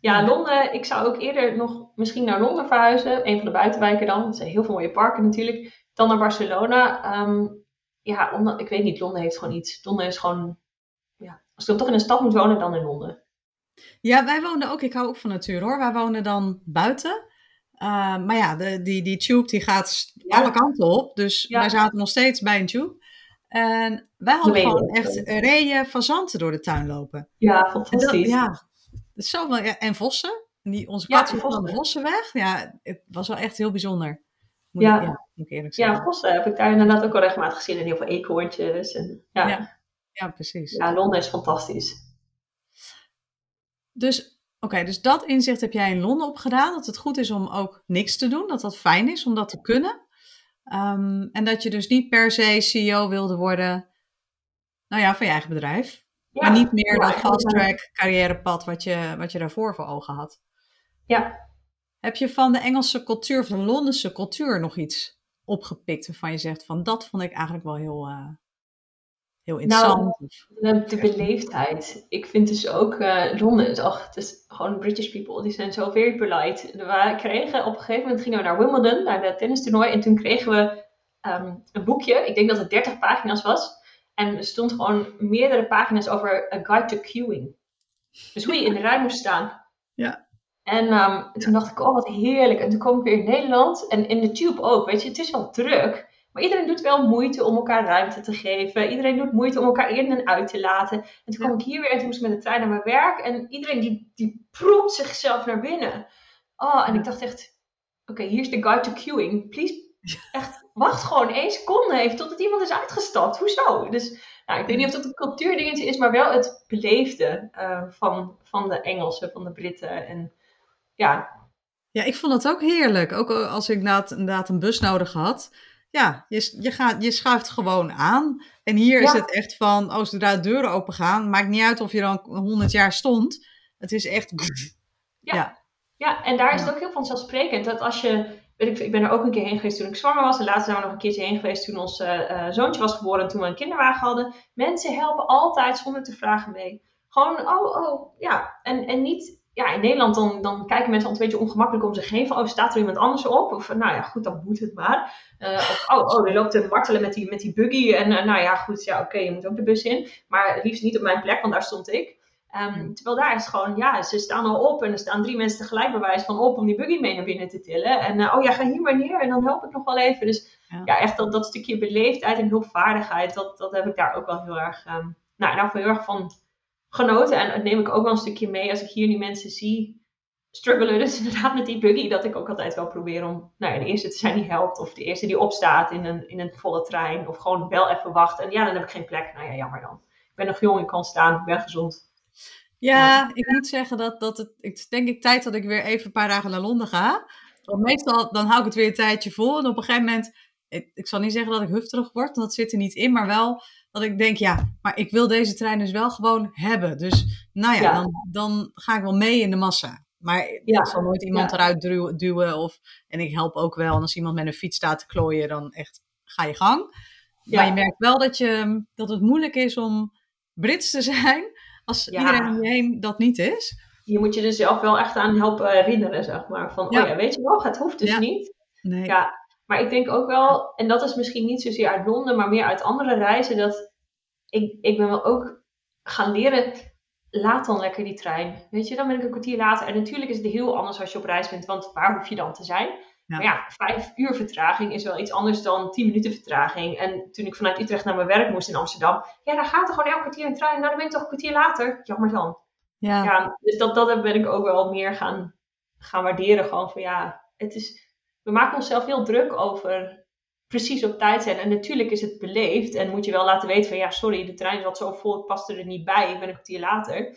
Speaker 2: ja, Londen. Ik zou ook eerder nog misschien naar Londen verhuizen. Een van de buitenwijken dan. Er zijn heel veel mooie parken natuurlijk. Dan naar Barcelona. Um, ja, omdat, ik weet niet. Londen heeft gewoon iets. Londen is gewoon... Ja, als ik dan toch in een stad moet wonen, dan in Londen.
Speaker 1: Ja, wij woonden ook... Ik hou ook van natuur hoor. Wij wonen dan buiten. Uh, maar ja, de, die, die tube die gaat alle kanten op. Dus wij zaten nog steeds bij een tube. En wij hadden gewoon echt reeën fazanten door de tuin lopen.
Speaker 2: Ja, fantastisch.
Speaker 1: ja, is zo wel, en vossen. Die, onze kat ja, van de vossen weg. Ja, het was wel echt heel bijzonder.
Speaker 2: Moet ja. Ik, ja, moet ik eerlijk zeggen. Ja, vossen heb ik daar inderdaad ook al regelmatig gezien. En heel veel eekhoorntjes. En, ja.
Speaker 1: ja. Ja, precies.
Speaker 2: Ja, Londen is fantastisch.
Speaker 1: Dus, oké, dus dat inzicht heb jij in Londen opgedaan. Dat het goed is om ook niks te doen. Dat dat fijn is om dat te kunnen. Um, en dat je dus niet per se CEO wilde worden, nou ja, van je eigen bedrijf maar niet meer dat fast track carrièrepad wat je, wat je daarvoor voor ogen had.
Speaker 2: Ja.
Speaker 1: Heb je van de Engelse cultuur, van de Londense cultuur nog iets opgepikt waarvan je zegt van dat vond ik eigenlijk wel heel, uh, heel interessant?
Speaker 2: Nou, de beleefdheid. Ik vind dus ook uh, Londen, ach, het is gewoon British people, die zijn zo very polite. We kregen op een gegeven moment gingen we naar Wimbledon, naar de tennistoernooi, en toen kregen we um, een boekje, ik denk dat het 30 pagina's was. En er stond gewoon meerdere pagina's over a guide to queuing. Dus hoe je in de rij moest staan.
Speaker 1: Ja.
Speaker 2: En um, toen dacht ik, oh wat heerlijk. En toen kwam ik weer in Nederland en in de tube ook. Weet je, het is wel druk. Maar iedereen doet wel moeite om elkaar ruimte te geven. Iedereen doet moeite om elkaar in en uit te laten. En toen kwam ik hier weer en toen moest ik met de trein naar mijn werk. En iedereen die, die proept zichzelf naar binnen. Oh, en ik dacht echt, oké, hier is de guide to queuing. Please, echt wacht gewoon één seconde even totdat iemand is uitgestapt. Hoezo? Dus nou, ik weet niet of dat een cultuurdingetje is, maar wel het beleefde uh, van, van de Engelsen, van de Britten. En ja.
Speaker 1: Ja, ik vond het ook heerlijk. Ook als ik inderdaad een bus nodig had. Ja, je, je, gaat, je schuift gewoon aan. En hier is het echt van, oh, zodra de deuren open gaan, maakt niet uit of je dan 100 jaar stond. Het is echt.
Speaker 2: Ja, ja. ja en daar is het ook heel vanzelfsprekend dat als je ik, ik ben er ook een keer heen geweest toen ik zwanger was. En later zijn we nog een keertje heen geweest toen ons uh, zoontje was geboren. En toen we een kinderwagen hadden. Mensen helpen altijd zonder te vragen mee. Gewoon, oh, oh, ja. En, en niet, ja, in Nederland dan, dan kijken mensen altijd een beetje ongemakkelijk om zich heen. Van, oh, staat er iemand anders op? Of, nou ja, goed, dan moet het maar. Uh, of, oh, oh, er loopt te martelen met die, met die buggy. En nou ja, goed, ja, oké, je moet ook de bus in. Maar liefst niet op mijn plek, want daar stond ik. Um, terwijl daar is gewoon, ja, ze staan al op en er staan drie mensen tegelijk bewijs van op om die buggy mee naar binnen te tillen. En uh, oh ja, ga hier maar neer en dan help ik nog wel even. Dus ja, echt dat, dat stukje beleefdheid en hulpvaardigheid, dat, dat heb ik daar ook wel heel erg, um, nou, nou heel erg van genoten. En dat neem ik ook wel een stukje mee als ik hier die mensen zie struggelen. Dus inderdaad met die buggy, dat ik ook altijd wel probeer om nou ja, de eerste te zijn die helpt. Of de eerste die opstaat in een, in een volle trein. Of gewoon wel even wachten. En ja, dan heb ik geen plek. Nou ja, jammer dan. Ik ben nog jong, ik kan staan, ik ben gezond.
Speaker 1: Ja, ik moet zeggen dat, dat het, ik denk ik tijd dat ik weer even een paar dagen naar Londen ga. Want meestal dan hou ik het weer een tijdje vol. En op een gegeven moment, ik, ik zal niet zeggen dat ik hufterig word, want dat zit er niet in. Maar wel dat ik denk, ja, maar ik wil deze trein dus wel gewoon hebben. Dus nou ja, Dan, dan ga ik wel mee in de massa. Maar ik zal nooit iemand eruit duwen, duwen. Of, en ik help ook wel. En als iemand met een fiets staat te klooien, dan echt ga je gang. Maar je merkt wel dat, je, dat het moeilijk is om Brits te zijn als iedereen om je heen dat niet is.
Speaker 2: Je moet je er zelf wel echt aan helpen herinneren, zeg maar. Van, oh ja, weet je wel, het hoeft dus niet. Nee. Ja, maar ik denk ook wel, en dat is misschien niet zozeer uit Londen, maar meer uit andere reizen, dat ik, ik ben wel ook gaan leren, laat dan lekker die trein. Weet je, dan ben ik een kwartier later. En natuurlijk is het heel anders als je op reis bent, want waar hoef je dan te zijn? Maar ja, vijf uur vertraging is wel iets anders dan tien minuten vertraging. En toen ik vanuit Utrecht naar mijn werk moest in Amsterdam, ja, dan gaat er gewoon elk kwartier een trein. Nou, dan ben ik toch een kwartier later. Jammer dan. Ja. ja dus dat, dat ben ik ook wel meer gaan, gaan waarderen. Gewoon van ja, het is, we maken onszelf heel druk over precies op tijd zijn. En natuurlijk is het beleefd en moet je wel laten weten van ja, sorry, de trein zat zo vol, ik paste er niet bij, ik ben een kwartier later.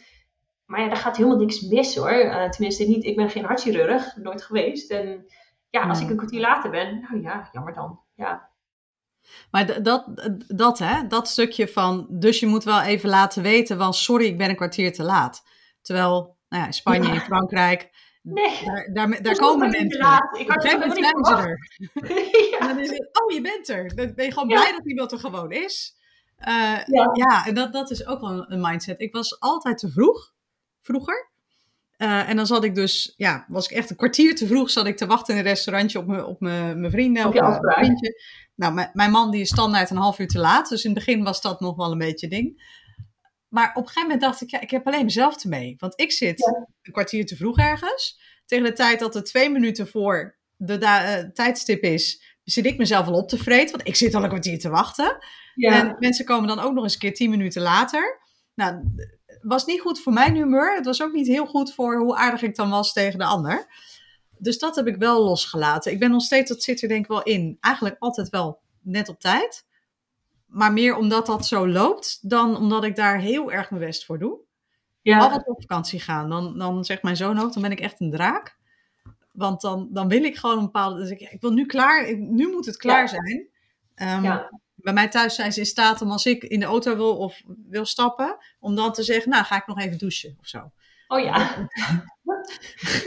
Speaker 2: Maar ja, daar gaat helemaal niks mis hoor. Uh, tenminste, niet, ik ben geen hartchirurg, nooit geweest. En ja, als ik een kwartier later ben, nou ja, jammer dan. Ja.
Speaker 1: Maar dat, dat, hè, dat stukje van, dus je moet wel even laten weten van, sorry, ik ben een kwartier te laat. Terwijl, nou ja, in Spanje, in Frankrijk,
Speaker 2: Nee.
Speaker 1: Daar, daar, daar komen mensen. Ik had het niet zijn er. ja. Dan is het, oh, je bent er. Dan ben je gewoon blij dat iemand er gewoon is. Uh, ja. ja, en dat, dat is ook wel een mindset. Ik was altijd te vroeg, vroeger. Uh, en dan zat ik dus, ja, was ik echt een kwartier te vroeg, zat ik te wachten in een restaurantje op mijn op mijn vrienden of mijn vriendje. Nou, mijn man die is standaard een half uur te laat, dus in het begin was dat nog wel een beetje ding. Maar op een gegeven moment dacht ik, ja, ik heb alleen mezelf te mee. Want ik zit een kwartier te vroeg ergens. Tegen de tijd dat het twee minuten voor de uh, tijdstip is, zit ik mezelf al op te vreten. Want ik zit al een kwartier te wachten. Ja. En mensen komen dan ook nog eens een keer tien minuten later. Nou, was niet goed voor mijn humeur. Het was ook niet heel goed voor hoe aardig ik dan was tegen de ander. Dus dat heb ik wel losgelaten. Ik ben nog steeds, dat zit er denk ik wel in, eigenlijk altijd wel net op tijd. Maar meer omdat dat zo loopt, dan omdat ik daar heel erg mijn best voor doe. Ja. Altijd op vakantie gaan, dan, dan zegt mijn zoon ook, dan ben ik echt een draak. Want dan, dan wil ik gewoon een bepaalde... Dus ik, ik wil nu klaar, nu moet het klaar zijn. Um, ja bij mij thuis zijn ze in staat om als ik in de auto wil of wil stappen, om dan te zeggen, nou ga ik nog even douchen of zo.
Speaker 2: Oh ja.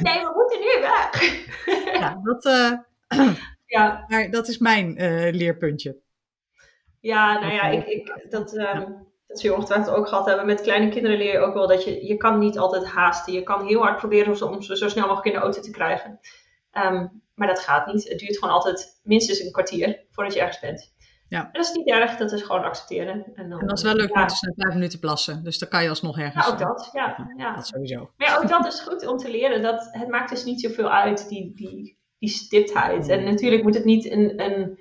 Speaker 2: nee, we moeten nu weg.
Speaker 1: ja, dat, uh, ja. Maar dat is mijn uh, leerpuntje.
Speaker 2: Ja, nou ja, ik, ik, dat, um, dat zul je ongetwijfeld ook gehad hebben. Met kleine kinderen leer je ook wel dat je, je kan niet altijd haasten. Je kan heel hard proberen om ze zo snel mogelijk in de auto te krijgen. Um, maar dat gaat niet. Het duurt gewoon altijd minstens een kwartier voordat je ergens bent. Ja. En dat is niet erg, dat is gewoon accepteren.
Speaker 1: En, dan, en dat is wel leuk ja. met vijf minuten plassen. Dus dan kan je alsnog ergens.
Speaker 2: Ja, ook dat. Ja, ja.
Speaker 1: Dat sowieso.
Speaker 2: Maar ja, ook dat is goed om te leren. Dat het maakt dus niet zoveel uit, die, die, die stiptheid. En natuurlijk moet het niet een, een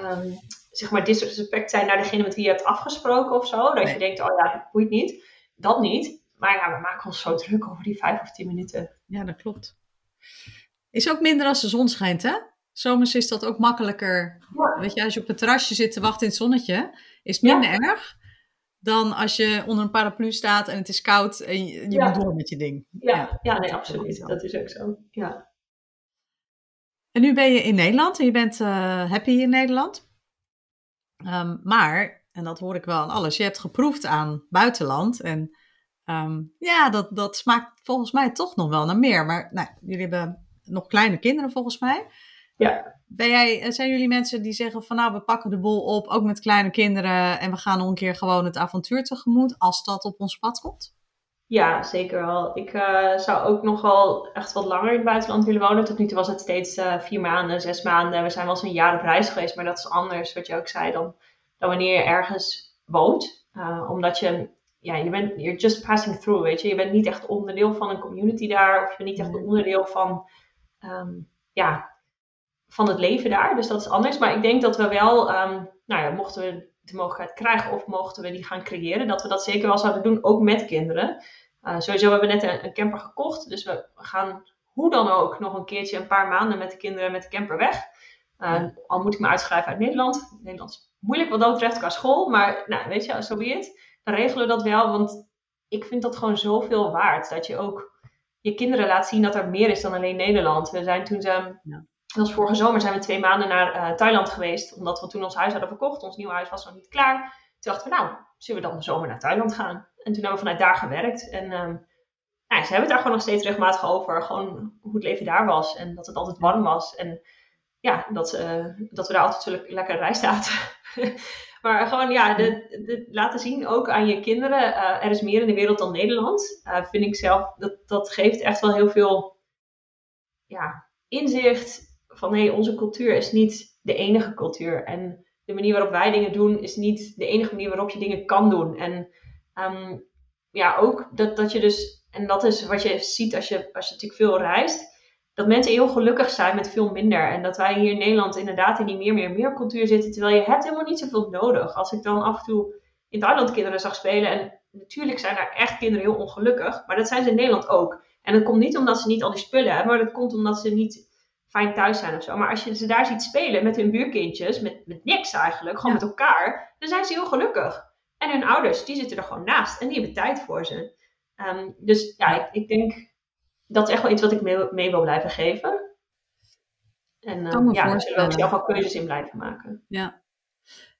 Speaker 2: um, zeg maar disrespect zijn naar degene met wie je hebt afgesproken of zo. Dat je denkt, oh ja, dat boeit niet. Dat niet. Maar ja, we maken ons zo druk over die vijf of tien minuten.
Speaker 1: Ja, dat klopt. Is ook minder als de zon schijnt, hè? Zomers is dat ook makkelijker. Weet je, als je op het terrasje zit te wachten in het zonnetje, is het minder erg dan als je onder een paraplu staat en het is koud en je, je moet door met je ding.
Speaker 2: Ja, ja. nee, absoluut. Dat is ook zo. Ja.
Speaker 1: En nu ben je in Nederland en je bent uh, happy in Nederland. Um, maar, en dat hoor ik wel aan alles, je hebt geproefd aan buitenland. En um, ja, dat, dat smaakt volgens mij toch nog wel naar meer. Maar nou, jullie hebben nog kleine kinderen volgens mij.
Speaker 2: Ja.
Speaker 1: Ben jij, zijn jullie mensen die zeggen van nou, we pakken de boel op, ook met kleine kinderen, en we gaan nog een keer gewoon het avontuur tegemoet, als dat op ons pad komt?
Speaker 2: Ja, zeker wel. Ik uh, zou ook nog wel echt wat langer in het buitenland willen wonen. Tot nu toe was het steeds uh, vier maanden, zes maanden. We zijn wel eens een jaar op reis geweest, maar dat is anders, wat je ook zei, dan, dan wanneer je ergens woont. Uh, omdat je, ja, je bent, you're just passing through, weet je. Je bent niet echt onderdeel van een community daar, of je bent niet echt onderdeel van, um, ja, van het leven daar. Dus dat is anders. Maar ik denk dat we wel, um, nou ja, mochten we de mogelijkheid krijgen of mochten we die gaan creëren, dat we dat zeker wel zouden doen, ook met kinderen. Uh, sowieso hebben we net een, een, camper gekocht, dus we gaan hoe dan ook nog een keertje een paar maanden met de kinderen met de camper weg. Uh, al moet ik me uitschrijven uit Nederland. Nederland is moeilijk wat dat betreft qua school, maar nou, weet je, zo het. Dan regelen we dat wel, want ik vind dat gewoon zoveel waard. Dat je ook je kinderen laat zien dat er meer is dan alleen Nederland. We zijn toen ze ja dat was vorige zomer zijn we twee maanden naar uh, Thailand geweest. Omdat we toen ons huis hadden verkocht. Ons nieuwe huis was nog niet klaar. Toen dachten we, nou, zullen we dan de zomer naar Thailand gaan? En toen hebben we vanuit daar gewerkt. En um, nou, ze hebben het daar gewoon nog steeds regelmatig over. Gewoon hoe het leven daar was. En dat het altijd warm was. En ja, dat, dat we daar altijd zo lekker aten. maar gewoon ja, laten zien ook aan je kinderen. er is meer in de wereld dan Nederland. vind ik zelf, dat, dat geeft echt wel heel veel ja, inzicht van hé, onze cultuur is niet de enige cultuur. En de manier waarop wij dingen doen is niet de enige manier waarop je dingen kan doen. En ehm, ja, ook dat, dat je dus, en dat is wat je ziet als je, als je natuurlijk veel reist, dat mensen heel gelukkig zijn met veel minder. En dat wij hier in Nederland inderdaad in die meer, meer, meer cultuur zitten, terwijl je hebt helemaal niet zoveel nodig. Als ik dan af en toe in Thailand kinderen zag spelen, en natuurlijk zijn daar echt kinderen heel ongelukkig, maar dat zijn ze in Nederland ook. En dat komt niet omdat ze niet al die spullen hebben, maar dat komt omdat ze niet fijn thuis zijn of zo. Maar als je ze daar ziet spelen met hun buurkindjes, met, met niks eigenlijk, gewoon met elkaar, dan zijn ze heel gelukkig. En hun ouders, die zitten er gewoon naast en die hebben tijd voor ze. Ehm, dus ja, ik, ik, denk dat is echt wel iets wat ik mee, wil blijven geven. En uh, ja, daar zullen we ook zelf wel keuzes in blijven maken.
Speaker 1: Ja.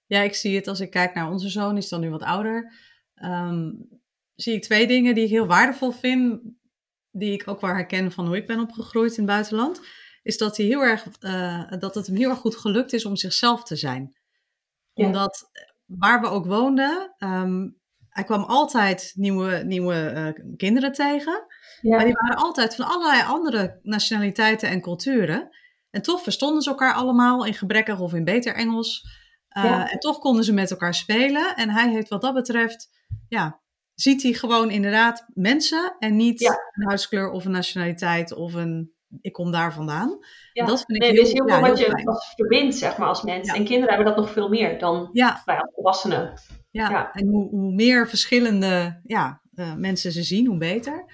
Speaker 1: ja, ik zie het als ik kijk naar onze zoon, die is dan nu wat ouder. Ehm, zie ik twee dingen die ik heel waardevol vind, die ik ook wel herken van hoe ik ben opgegroeid in het buitenland is dat, hij heel erg, uh, dat het hem heel erg goed gelukt is om zichzelf te zijn. Omdat waar we ook woonden, um, hij kwam altijd nieuwe, nieuwe uh, kinderen tegen. Ja. Maar die waren altijd van allerlei andere nationaliteiten en culturen. En toch verstonden ze elkaar allemaal in gebrekkig of in beter Engels. Uh, ja. En toch konden ze met elkaar spelen. En hij heeft wat dat betreft, ja, ziet hij gewoon inderdaad mensen en niet ja. een huidskleur of een nationaliteit of een ik kom daar vandaan.
Speaker 2: Ja. Dat vind ik nee, heel, is heel veel wat je als verbindt, zeg maar, als mens. En kinderen hebben dat nog veel meer dan bij volwassenen.
Speaker 1: Ja, en hoe, hoe, meer verschillende ja, uh, mensen ze zien, hoe beter.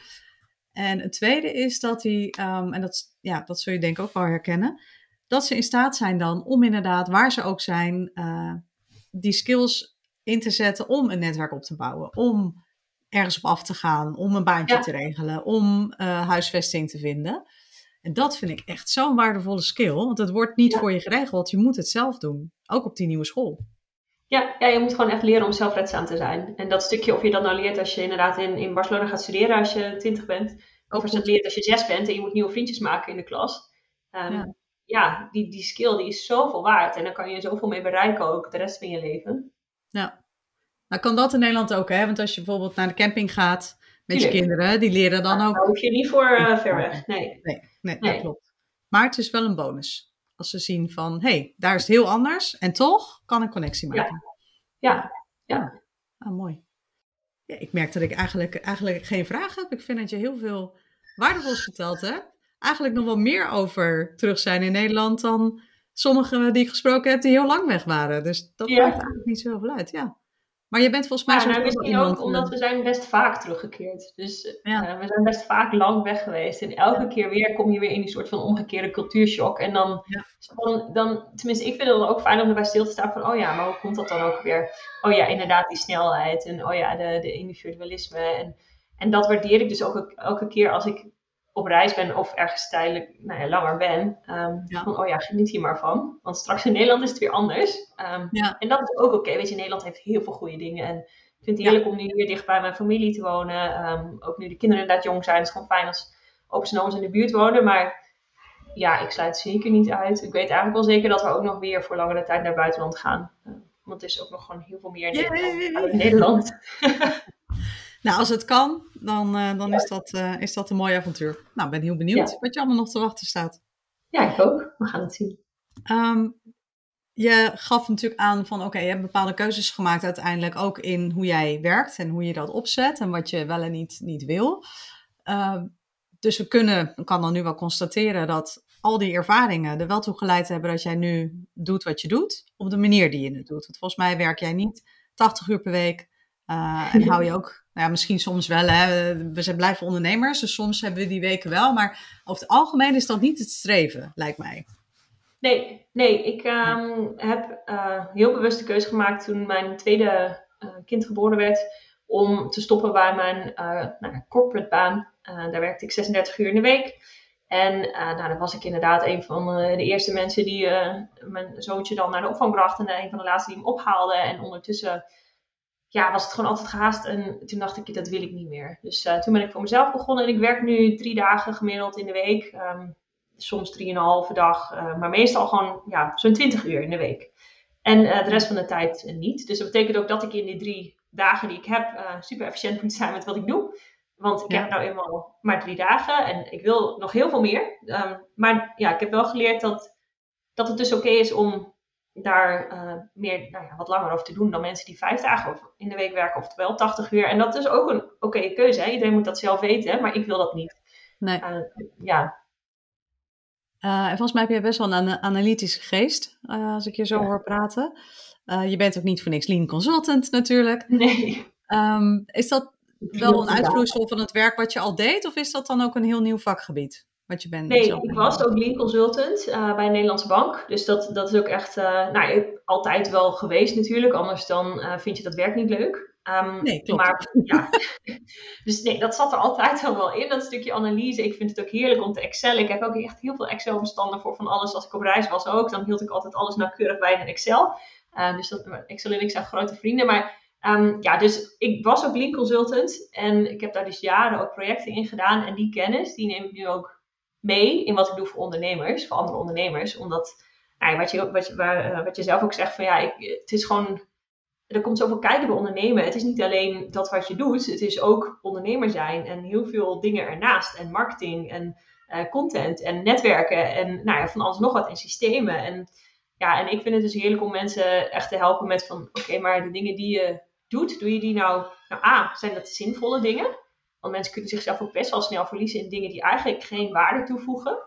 Speaker 1: En het tweede is dat hij, um, en dat, ja, dat zul je denk ik ook wel herkennen, dat ze in staat zijn dan om inderdaad, waar ze ook zijn, uh, die skills in te zetten om een netwerk op te bouwen. Om ergens op af te gaan, om een baantje te regelen, om uh, huisvesting te vinden. En dat vind ik echt zo'n waardevolle skill, want het wordt niet voor je geregeld. Je moet het zelf doen, ook op die nieuwe school.
Speaker 2: Ja, ja, je moet gewoon echt leren om zelfredzaam te zijn. En dat stukje, of je dat nou leert als je inderdaad in, in Barcelona gaat studeren als je 20 bent, of als je dat leert als je 6 bent en je moet nieuwe vriendjes maken in de klas. Um, ja, ja die, die skill die is zoveel waard en dan kan je zoveel mee bereiken ook de rest van je leven.
Speaker 1: Ja, nou kan dat in Nederland ook, hè? Want als je bijvoorbeeld naar de camping gaat met je kinderen, die leren dan ook.
Speaker 2: Daar hoef je niet voor uh, ver weg. Nee.
Speaker 1: Nee, nee, dat klopt. Maar het is wel een bonus. Als ze zien van, hé, hey, daar is het heel anders en toch kan ik connectie maken.
Speaker 2: Ja, ja. ja.
Speaker 1: Ah, mooi. Ja, ik merk dat ik eigenlijk, eigenlijk geen vraag heb. Ik vind dat je heel veel waardevols verteld hebt. Eigenlijk nog wel meer over terug zijn in Nederland dan sommigen die ik gesproken heb die heel lang weg waren. Dus dat maakt eigenlijk niet zoveel uit, ja. Maar je bent volgens mij
Speaker 2: ja, nou, misschien ook omdat eh, we zijn best vaak teruggekeerd. Dus ja. uh, we zijn best vaak lang weg geweest. En elke keer weer kom je weer in die soort van omgekeerde cultuurshock. En dan, dan, dan, tenminste, ik vind het dan ook fijn om erbij stil te staan van, oh ja, maar hoe komt dat dan ook weer? Oh ja, inderdaad, die snelheid. En oh ja, de, de individualisme. En, en dat waardeer ik dus ook elke keer als ik op reis ben of ergens tijdelijk nou ja, langer ben. Um, Van, oh ja, geniet hier maar van. Want straks in Nederland is het weer anders. Um, En dat is ook oké. Weet je, Nederland heeft heel veel goede dingen. En ik vind het heerlijk om nu weer dicht bij mijn familie te wonen. Um, ook nu de kinderen inderdaad jong zijn. Het is gewoon fijn als opa's en in de buurt wonen. Maar ja, ik sluit zeker niet uit. Ik weet eigenlijk wel zeker dat we ook nog weer voor langere tijd naar buitenland gaan. Want er is ook nog gewoon heel veel meer in Nederland.
Speaker 1: Nou, als het kan, dan, uh, dan is, dat, uh, is dat een mooi avontuur. Nou, ik ben heel benieuwd wat je allemaal nog te wachten staat.
Speaker 2: Ja, ik ook. We gaan het zien.
Speaker 1: Um, je gaf natuurlijk aan van oké, je hebt bepaalde keuzes gemaakt uiteindelijk ook in hoe jij werkt en hoe je dat opzet en wat je wel en niet, niet wil. Uh, dus we kunnen, ik kan dan nu wel constateren dat al die ervaringen er wel toe geleid hebben dat jij nu doet wat je doet op de manier die je het doet. Want volgens mij werk jij niet 80 uur per week uh, en hou je ook nou ja, misschien soms wel. Hè. We zijn blijven ondernemers, dus soms hebben we die weken wel. Maar over het algemeen is dat niet het streven, lijkt mij.
Speaker 2: Nee, nee ik um, heb uh, heel bewust de keuze gemaakt toen mijn tweede uh, kind geboren werd. Om te stoppen bij mijn nou, corporate baan. daar werkte ik 36 uur in de week. En nou, dan was ik inderdaad een van de eerste mensen die mijn zoontje dan naar de opvang bracht. En een van de laatste die hem ophaalde. En ondertussen ja, was het gewoon altijd gehaast. En toen dacht ik, dat wil ik niet meer. Dus uh, toen ben ik voor mezelf begonnen. En ik werk nu drie dagen gemiddeld in de week. Um, soms 3,5 dag, maar meestal gewoon ja, zo'n 20 uur in de week. En de rest van de tijd niet. Dus dat betekent ook dat ik in die drie dagen die ik heb super efficiënt moet zijn met wat ik doe. Want ik heb nou eenmaal maar drie dagen en ik wil nog heel veel meer. Ehm, maar ja, ik heb wel geleerd dat, dat het dus oké is om daar uh, meer, nou ja, wat langer over te doen dan mensen die vijf dagen in de week werken, oftewel 80 uur. En dat is ook een oké keuze. Hè? Iedereen moet dat zelf weten, maar ik wil dat niet.
Speaker 1: Nee. Uh, ja. Uh, en volgens mij heb je best wel een analytische geest, als ik je zo hoor praten. je bent ook niet voor niks lean consultant natuurlijk.
Speaker 2: Nee.
Speaker 1: Um, is dat wel een uitvloeisel van het werk wat je al deed? Of is dat dan ook een heel nieuw vakgebied? Wat je bent
Speaker 2: nee, ik was ook lean consultant uh, bij een Nederlandse bank. Dus dat, dat is ook echt, uh, nou, altijd wel geweest natuurlijk. Anders dan uh, vind je dat werk niet leuk.
Speaker 1: Um, nee, klopt. Maar,
Speaker 2: ja. dus nee, dat zat er altijd al wel in, dat stukje analyse. Ik vind het ook heerlijk om te excellen. Ik heb ook echt heel veel Excel-bestanden voor van alles. Als ik op reis was ook, dan hield ik altijd alles nauwkeurig bij in Excel. dus dat, Excel en ik zijn grote vrienden. Maar Um, ja, dus ik was ook Lean Consultant en ik heb daar dus jaren ook projecten in gedaan. En die kennis, die neem ik nu ook mee in wat ik doe voor ondernemers, voor andere ondernemers. Omdat, nou ja, wat, je, wat, je, eh, wat je zelf ook zegt, van ja, ik, het is gewoon, er komt zoveel kijken bij ondernemen. Het is niet alleen dat wat je doet, het is ook ondernemer zijn en heel veel dingen ernaast. En marketing en uh, content en netwerken en nou ja, van alles nog wat en systemen. En ja, en ik vind het dus heerlijk om mensen echt te helpen met van, oké, maar de dingen die je doet, doe je die nou, nou A, zijn dat zinvolle dingen? Want mensen kunnen zichzelf ook best wel snel verliezen in dingen die eigenlijk geen waarde toevoegen.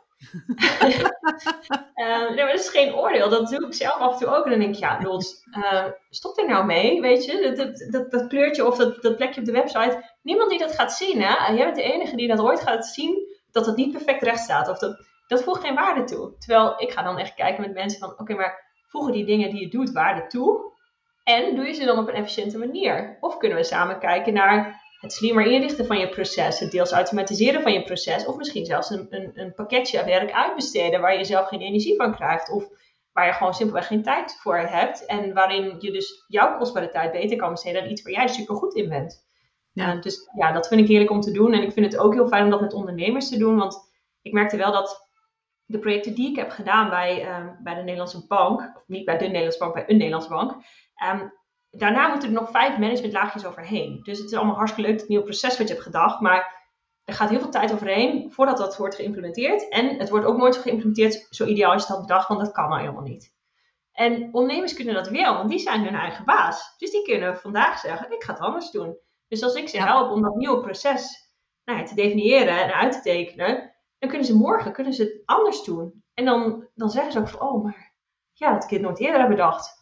Speaker 2: uh, nee, maar dat is geen oordeel. Dat doe ik zelf af en toe ook. En dan denk ik, ja, Lots, uh, stop er nou mee, weet je. Dat, dat, dat, kleurtje of dat, dat plekje op de website. Niemand die dat gaat zien, hè. Jij bent de enige die dat ooit gaat zien, dat het niet perfect recht staat. Of dat, dat voegt geen waarde toe. Terwijl ik ga dan echt kijken met mensen van, oké, maar voegen die dingen die je doet waarde toe? En doe je ze dan op een efficiënte manier? Of kunnen we samen kijken naar het slimmer inrichten van je proces, het deels automatiseren van je proces, of misschien zelfs een, een, een pakketje werk uitbesteden waar je zelf geen energie van krijgt, of waar je gewoon simpelweg geen tijd voor hebt en waarin je dus jouw kostbare tijd beter kan besteden dan iets waar jij super goed in bent. Ja. Uh, dus ja, dat vind ik heerlijk om te doen en ik vind het ook heel fijn om dat met ondernemers te doen, want ik merkte wel dat de projecten die ik heb gedaan bij, uh, bij de Nederlandse bank, of niet bij de Nederlandse bank, bij een Nederlandse bank, Um, daarna moeten er nog vijf managementlaagjes overheen. Dus het is allemaal hartstikke leuk, het nieuwe proces wat je hebt gedacht. Maar er gaat heel veel tijd overheen voordat dat wordt geïmplementeerd. En het wordt ook nooit geïmplementeerd zo ideaal als je dat bedacht, want dat kan nou helemaal niet. En ondernemers kunnen dat wel, want die zijn hun eigen baas. Dus die kunnen vandaag zeggen, ik ga het anders doen. Dus als ik ze help om dat nieuwe proces nou ja, te definiëren en uit te tekenen, dan kunnen ze morgen kunnen ze het anders doen. En dan, dan zeggen ze ook van, oh, maar ja, dat ik nooit eerder heb bedacht.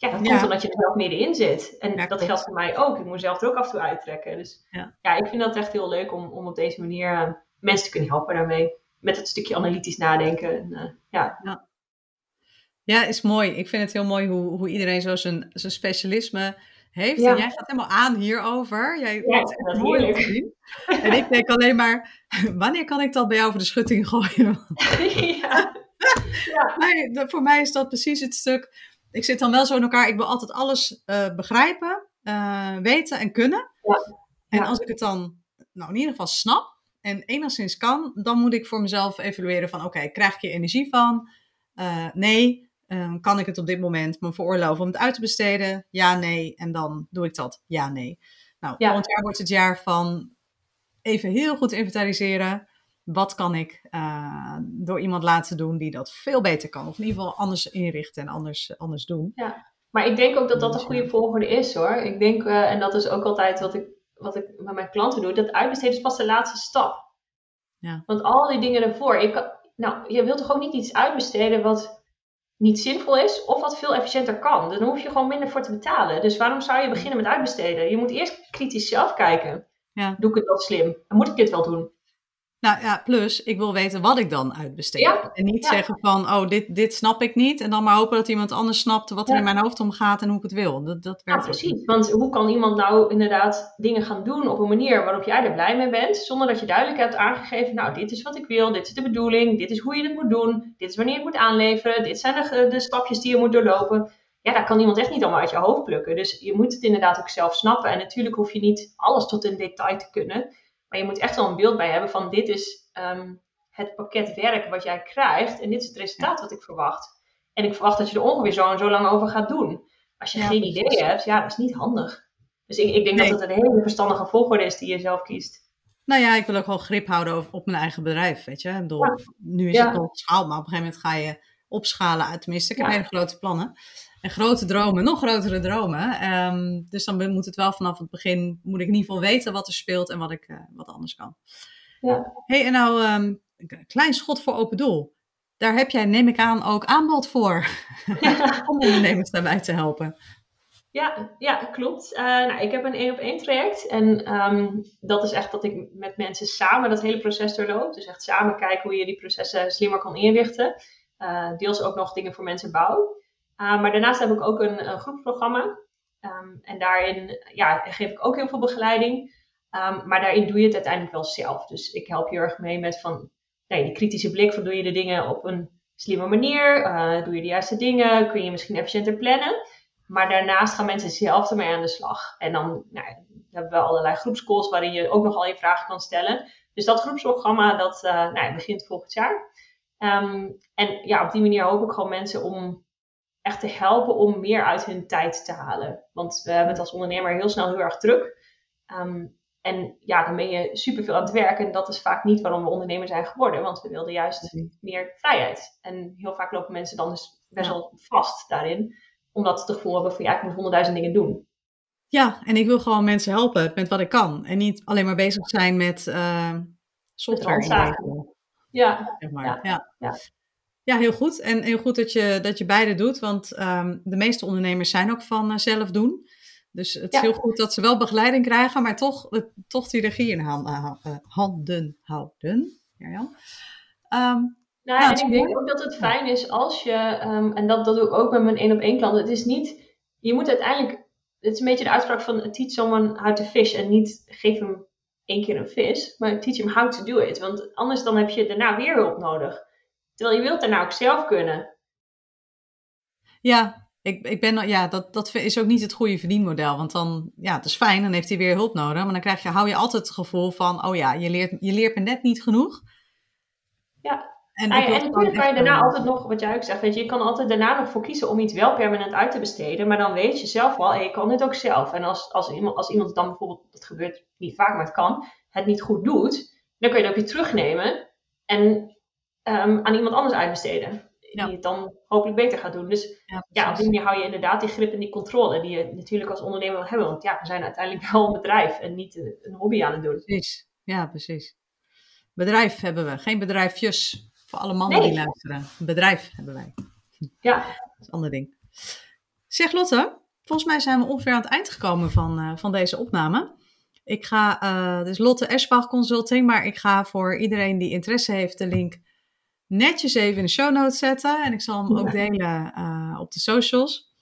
Speaker 2: Ja, dat komt omdat je er zelf middenin zit. En dat geldt voor mij ook. Ik moet zelf er ook af en toe uittrekken. Dus ja, ja ik vind dat echt heel leuk om, om op deze manier uh, mensen te kunnen helpen daarmee. Met het stukje analytisch nadenken. En, uh, ja.
Speaker 1: ja. Ja, is mooi. Ik vind het heel mooi hoe, hoe iedereen zo zijn, zijn specialisme heeft. En jij gaat helemaal aan hierover. Jij
Speaker 2: ja, dat mooi zien.
Speaker 1: En ik denk alleen maar, wanneer kan ik dat bij jou over de schutting gooien? ja. ja. Maar voor mij is dat precies het stuk ik zit dan wel zo in elkaar. Ik wil altijd alles uh, begrijpen, uh, weten en kunnen. Ja. En als ik het dan nou, in ieder geval snap en enigszins kan, dan moet ik voor mezelf evalueren van oké, krijg ik hier energie van? Uh, nee. Um, kan ik het op dit moment me veroorloven om het uit te besteden? Ja, nee. En dan doe ik dat. Ja, nee. Nou, ja. volgend jaar wordt het jaar van even heel goed inventariseren wat kan ik uh, door iemand laten doen die dat veel beter kan. Of in ieder geval anders inrichten en anders, anders doen.
Speaker 2: Ja, maar ik denk ook dat dat een goede volgorde is hoor. Ik denk, uh, en dat is ook altijd wat ik, wat ik met mijn klanten doe, dat uitbesteden is pas de laatste stap. Ja. Want al die dingen ervoor, je, nou, je wilt toch ook niet iets uitbesteden wat niet zinvol is of wat veel efficiënter kan. Dan hoef je gewoon minder voor te betalen. Dus waarom zou je beginnen met uitbesteden? Je moet eerst kritisch zelf kijken. Ja. Doe ik het wel slim? En moet ik dit wel doen?
Speaker 1: Nou ja, plus ik wil weten wat ik dan uitbesteed. Ja, en niet zeggen van, oh, dit, dit snap ik niet. En dan maar hopen dat iemand anders snapt wat er in mijn hoofd omgaat en hoe ik het wil. Dat, dat werkt
Speaker 2: ja, precies. Want hoe kan iemand nou inderdaad dingen gaan doen op een manier waarop jij er blij mee bent, zonder dat je duidelijk hebt aangegeven, nou, dit is wat ik wil, dit is de bedoeling, dit is hoe je het moet doen, dit is wanneer je het moet aanleveren, dit zijn de, de stapjes die je moet doorlopen. Ja, daar kan iemand echt niet allemaal uit je hoofd plukken. Dus je moet het inderdaad ook zelf snappen. En natuurlijk hoef je niet alles tot in detail te kunnen. Maar je moet echt wel een beeld bij hebben van dit is um, het pakket werk wat jij krijgt en dit is het resultaat wat ik verwacht. En ik verwacht dat je er ongeveer zo en zo lang over gaat doen. Als je geen idee hebt, ja, dat is niet handig. Dus ik, ik denk dat het een hele verstandige volgorde is die je zelf kiest.
Speaker 1: Nou ja, ik wil ook wel grip houden op mijn eigen bedrijf, weet je. Bedoel, Nu is het nog schaal, maar op een gegeven moment ga je opschalen. Tenminste, ik heb hele grote plannen. En grote dromen, nog grotere dromen. Ehm, dus dan moet het wel vanaf het begin, moet ik in ieder geval weten wat er speelt en wat, ik, uh, wat anders kan. Ja. hey, en nou, um, een klein schot voor open doel. Daar heb jij, neem ik aan, ook aanbod voor. Om ondernemers daarbij te helpen.
Speaker 2: Ja, ja klopt. Uh, nou, ik heb een één op één traject. En um, dat is echt dat ik met mensen samen dat hele proces doorloop. Dus echt samen kijken hoe je die processen slimmer kan inrichten. Uh, deels ook nog dingen voor mensen bouwen. Uh, maar daarnaast heb ik ook een, groepsprogramma. Um, en daarin ja, geef ik ook heel veel begeleiding. Um, maar daarin doe je het uiteindelijk wel zelf. Dus ik help je erg mee met van nee, die kritische blik van doe je de dingen op een slimme manier? Uh, doe je de juiste dingen? Kun je misschien efficiënter plannen? Maar daarnaast gaan mensen zelf ermee aan de slag. En dan nou, hebben we allerlei groepscalls waarin je ook nog al je vragen kan stellen. Dus dat groepsprogramma dat, uh, nou, begint volgend jaar. Um, en ja, op die manier hoop ik gewoon mensen om echt te helpen om meer uit hun tijd te halen. Want we hebben het als ondernemer heel snel heel erg druk. Um, en ja, dan ben je superveel aan het werk. En dat is vaak niet waarom we ondernemer zijn geworden. Want we wilden juist meer vrijheid. En heel vaak lopen mensen dan dus best wel vast daarin. Omdat ze het gevoel hebben van ja, ik moet honderdduizend dingen doen.
Speaker 1: Ja, en ik wil gewoon mensen helpen met wat ik kan. En niet alleen maar bezig zijn met uh, software. Ja. Zeg maar. ja. ja. Ja. Heel goed. En heel goed dat je, dat je beide doet, want um, de meeste ondernemers zijn ook van uh, zelf doen. Dus het is heel goed dat ze wel begeleiding krijgen, maar toch, toch die regie in handen, uh, handen houden. Ja.
Speaker 2: Um, nou, nou, en ik denk ook dat het fijn is als je, um, en dat, dat doe ik ook met mijn één op één klanten, het is niet, je moet uiteindelijk, het is een beetje de uitspraak van teach someone how to fish en niet geef hem één keer een vis, maar teach him how to do it. Want anders dan heb je daarna weer hulp nodig. Terwijl je wilt daarna ook zelf kunnen.
Speaker 1: Ja, ik, ik ben, ja dat, dat is ook niet het goede verdienmodel. Want dan, ja, het is fijn, dan heeft hij weer hulp nodig. Maar dan krijg je, hou je altijd het gevoel van, oh ja, je leert, je leert me net niet genoeg.
Speaker 2: Ja, en, en, en natuurlijk kan je daarna altijd nog, wat jij ook zegt, weet je, je kan altijd daarna nog voor kiezen om iets wel permanent uit te besteden. Maar dan weet je zelf wel, hey, ik kan dit ook zelf. En als, als, iemand, als iemand dan bijvoorbeeld, dat gebeurt niet vaak, maar het kan, het niet goed doet, dan kun je het ook weer terugnemen. En um, aan iemand anders uitbesteden. Die het dan hopelijk beter gaat doen. Dus ja, ja, op die manier hou je inderdaad die grip en die controle die je natuurlijk als ondernemer wil hebben. Want ja, we zijn uiteindelijk wel een bedrijf en niet een hobby aan het doen.
Speaker 1: Precies, ja, precies. Bedrijf hebben we, geen bedrijfjes. Voor alle mannen die luisteren. Een bedrijf hebben wij.
Speaker 2: Ja.
Speaker 1: Dat is een ander ding. Zeg Lotte, volgens mij zijn we ongeveer aan het eind gekomen van, uh, van deze opname. Ik ga, uh, dus Lotte Eschbach Consulting, maar ik ga voor iedereen die interesse heeft de link netjes even in de show notes zetten. En ik zal hem ook delen uh, op de socials.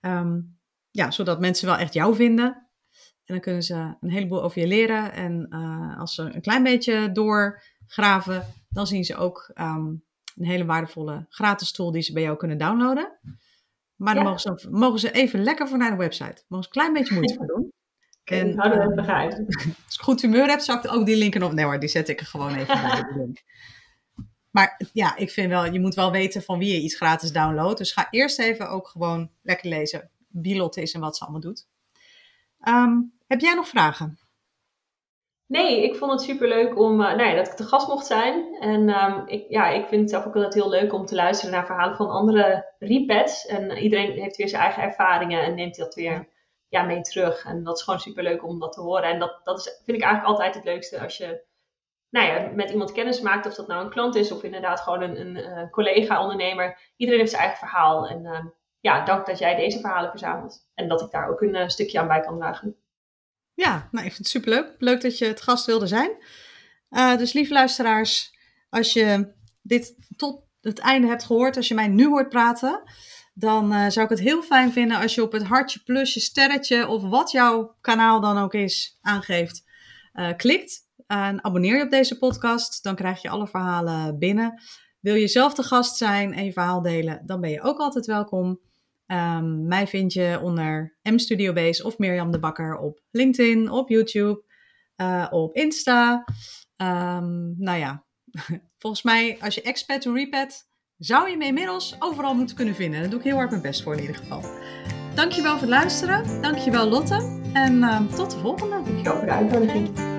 Speaker 1: Um, ja, zodat mensen wel echt jou vinden. En dan kunnen ze een heleboel over je leren. En uh, als ze een klein beetje doorgraven, dan zien ze ook um, een hele waardevolle gratis tool die ze bij jou kunnen downloaden. Maar dan ja. mogen, ze, mogen ze even lekker voor naar de website. Mogen ze een klein beetje moeite voor doen.
Speaker 2: En, ik het begrijpen.
Speaker 1: Als ik goed humeur heb, ik ook die linken op. Nee hoor, die zet ik er gewoon even bij link. Maar ja, ik vind wel, je moet wel weten van wie je iets gratis downloadt. Dus ga eerst even ook gewoon lekker lezen wie Lotte is en wat ze allemaal doet. Um, heb jij nog vragen?
Speaker 2: Nee, ik vond het super leuk om, uh, nou ja, dat ik te gast mocht zijn. En um, ik, ja, ik vind het zelf ook altijd heel leuk om te luisteren naar verhalen van andere repads. En iedereen heeft weer zijn eigen ervaringen en neemt dat weer ja, mee terug. En dat is gewoon super leuk om dat te horen. En dat, dat is, vind ik eigenlijk altijd het leukste als je nou ja, met iemand kennis maakt, of dat nou een klant is of inderdaad gewoon een, een, uh, collega-ondernemer. Iedereen heeft zijn eigen verhaal. En uh, ja, dank dat jij deze verhalen verzamelt. En dat ik daar ook een uh, stukje aan bij kan dragen.
Speaker 1: Ja, nou, ik vind het superleuk. Leuk dat je het gast wilde zijn. dus lieve luisteraars, als je dit tot het einde hebt gehoord, als je mij nu hoort praten, dan zou ik het heel fijn vinden als je op het hartje, plusje, sterretje of wat jouw kanaal dan ook is aangeeft, klikt. En abonneer je op deze podcast, dan krijg je alle verhalen binnen. Wil je zelf de gast zijn en je verhaal delen, dan ben je ook altijd welkom. Um, mij vind je onder M Studio Base of Mirjam de Bakker op LinkedIn, op YouTube, uh, op Insta. Um, nou ja, volgens mij, als je expat to repet, zou je me inmiddels overal moeten kunnen vinden. Daar doe ik heel hard mijn best voor in ieder geval. Dankjewel voor het luisteren. Dankjewel Lotte. En uh, tot de volgende.
Speaker 2: Dankjewel voor de uitnodiging.